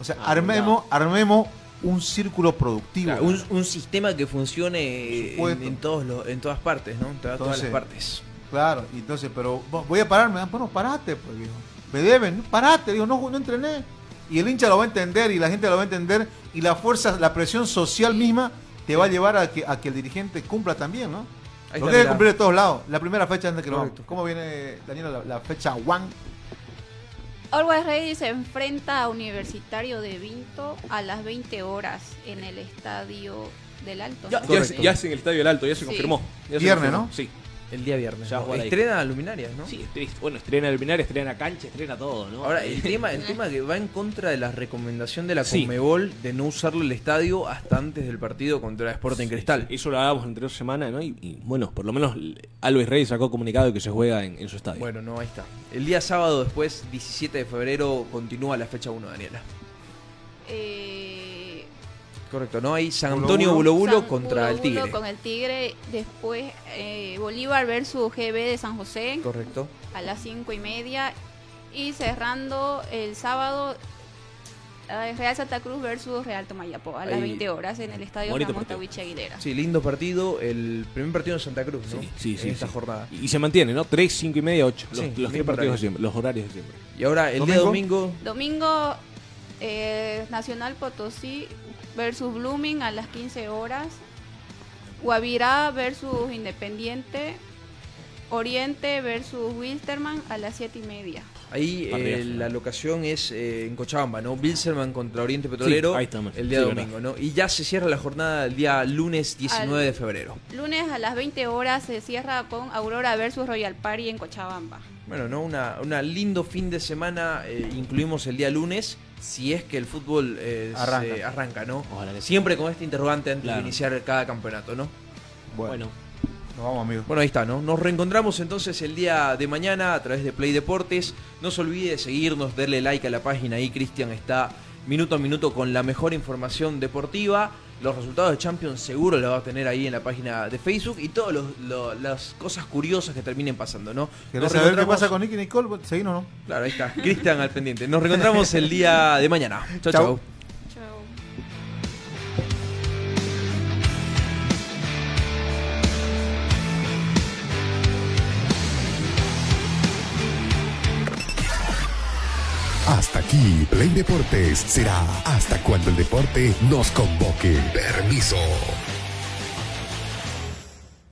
O sea, armemos, armemos un círculo productivo. Claro, un, un sistema que funcione en, supuesto. en todos los, en todas partes, ¿no? En todas, todas las partes. Claro, entonces, pero vo- voy a pararme. Ah, Bueno, parate, pues, viejo. Me deben, parate, digo, no, no entrené. Y el hincha lo va a entender y la gente lo va a entender y la fuerza, la presión social misma te va a llevar a que, a que el dirigente cumpla también, ¿no? Ahí Porque está, hay que cumplir de todos lados. La primera fecha antes que lo vamos. ¿Cómo viene, Daniela, la, la fecha one? Always Ready se enfrenta a Universitario de Vinto a las 20 horas en el estadio del Alto. Ya, ¿no? ya, es en el Estadio del Alto, ya se Sí. confirmó. Ya se Viernes, confirmó, ¿no? Sí. El día viernes. Ya ¿no? Estrena luminarias, ¿no? Sí, estrena- bueno, estrena luminaria, estrena cancha, estrena todo, ¿no? Ahora, el tema, el tema que va en contra de la recomendación de la Sí. Conmebol de no usarlo el estadio hasta antes del partido contra Sporting Cristal. Eso lo hablábamos entre dos semanas, ¿no? Y, y, bueno, por lo menos Alves Rey sacó comunicado de que se juega en, en su estadio. Bueno, no, ahí está. El día sábado después, 17 de febrero, continúa la fecha 1, Daniela. Eh, Correcto, ¿no? Hay San Antonio Bulo. Bulo contra el Bulo Bulo Tigre. Con el Tigre. Después eh, Bolívar versus GB de San José Correcto. a las 5 y media. Y cerrando el sábado eh, Real Santa Cruz versus Real Tomayapo a las Ahí. 20 horas en el estadio Bonito Ramón Aguilera. Sí, lindo partido. El primer partido en Santa Cruz, ¿no? Sí, sí, esta sí. jornada. Y, y se mantiene, ¿no? 3, 5 y media, 8. Los, Sí, los tres partidos de siempre, los horarios de siempre. Y ahora, el día domingo, Domingo eh, Nacional Potosí versus Blooming a las 15 horas. Guavirá versus Independiente. Oriente versus Wilstermann a las 7 y media. ahí eh, la locación es eh, en Cochabamba, ¿no? Bilserman contra Oriente Petrolero ahí el día Sí, domingo, ¿no? Y ya se cierra la jornada el día lunes 19 Al- de febrero. Lunes a las 20 horas se cierra con Aurora versus Royal Party en Cochabamba. Bueno, ¿no? Una, una lindo fin de semana, eh, incluimos el día lunes, si es que el fútbol eh, Arranca. se arranca, ¿no? Ojalá que sí. Siempre con este interrogante antes Claro. de iniciar cada campeonato, ¿no? Bueno, Bueno, nos vamos, amigos. Bueno, ahí está, ¿no? Nos reencontramos entonces el día de mañana a través de Play Deportes. No se olvide de seguirnos, darle like a la página ahí. Cristian está minuto a minuto con la mejor información deportiva. Los resultados de Champions seguro lo va a tener ahí en la página de Facebook y todas las cosas curiosas que terminen pasando, ¿no? ¿Querés saber qué pasa con Nicky Nicole? Seguinos, ¿no? Claro, ahí está. Cristian al pendiente. Nos reencontramos el día de mañana. Chau, Chau. chau. Chao. Aquí, Play Deportes será hasta cuando el deporte nos convoque. Permiso.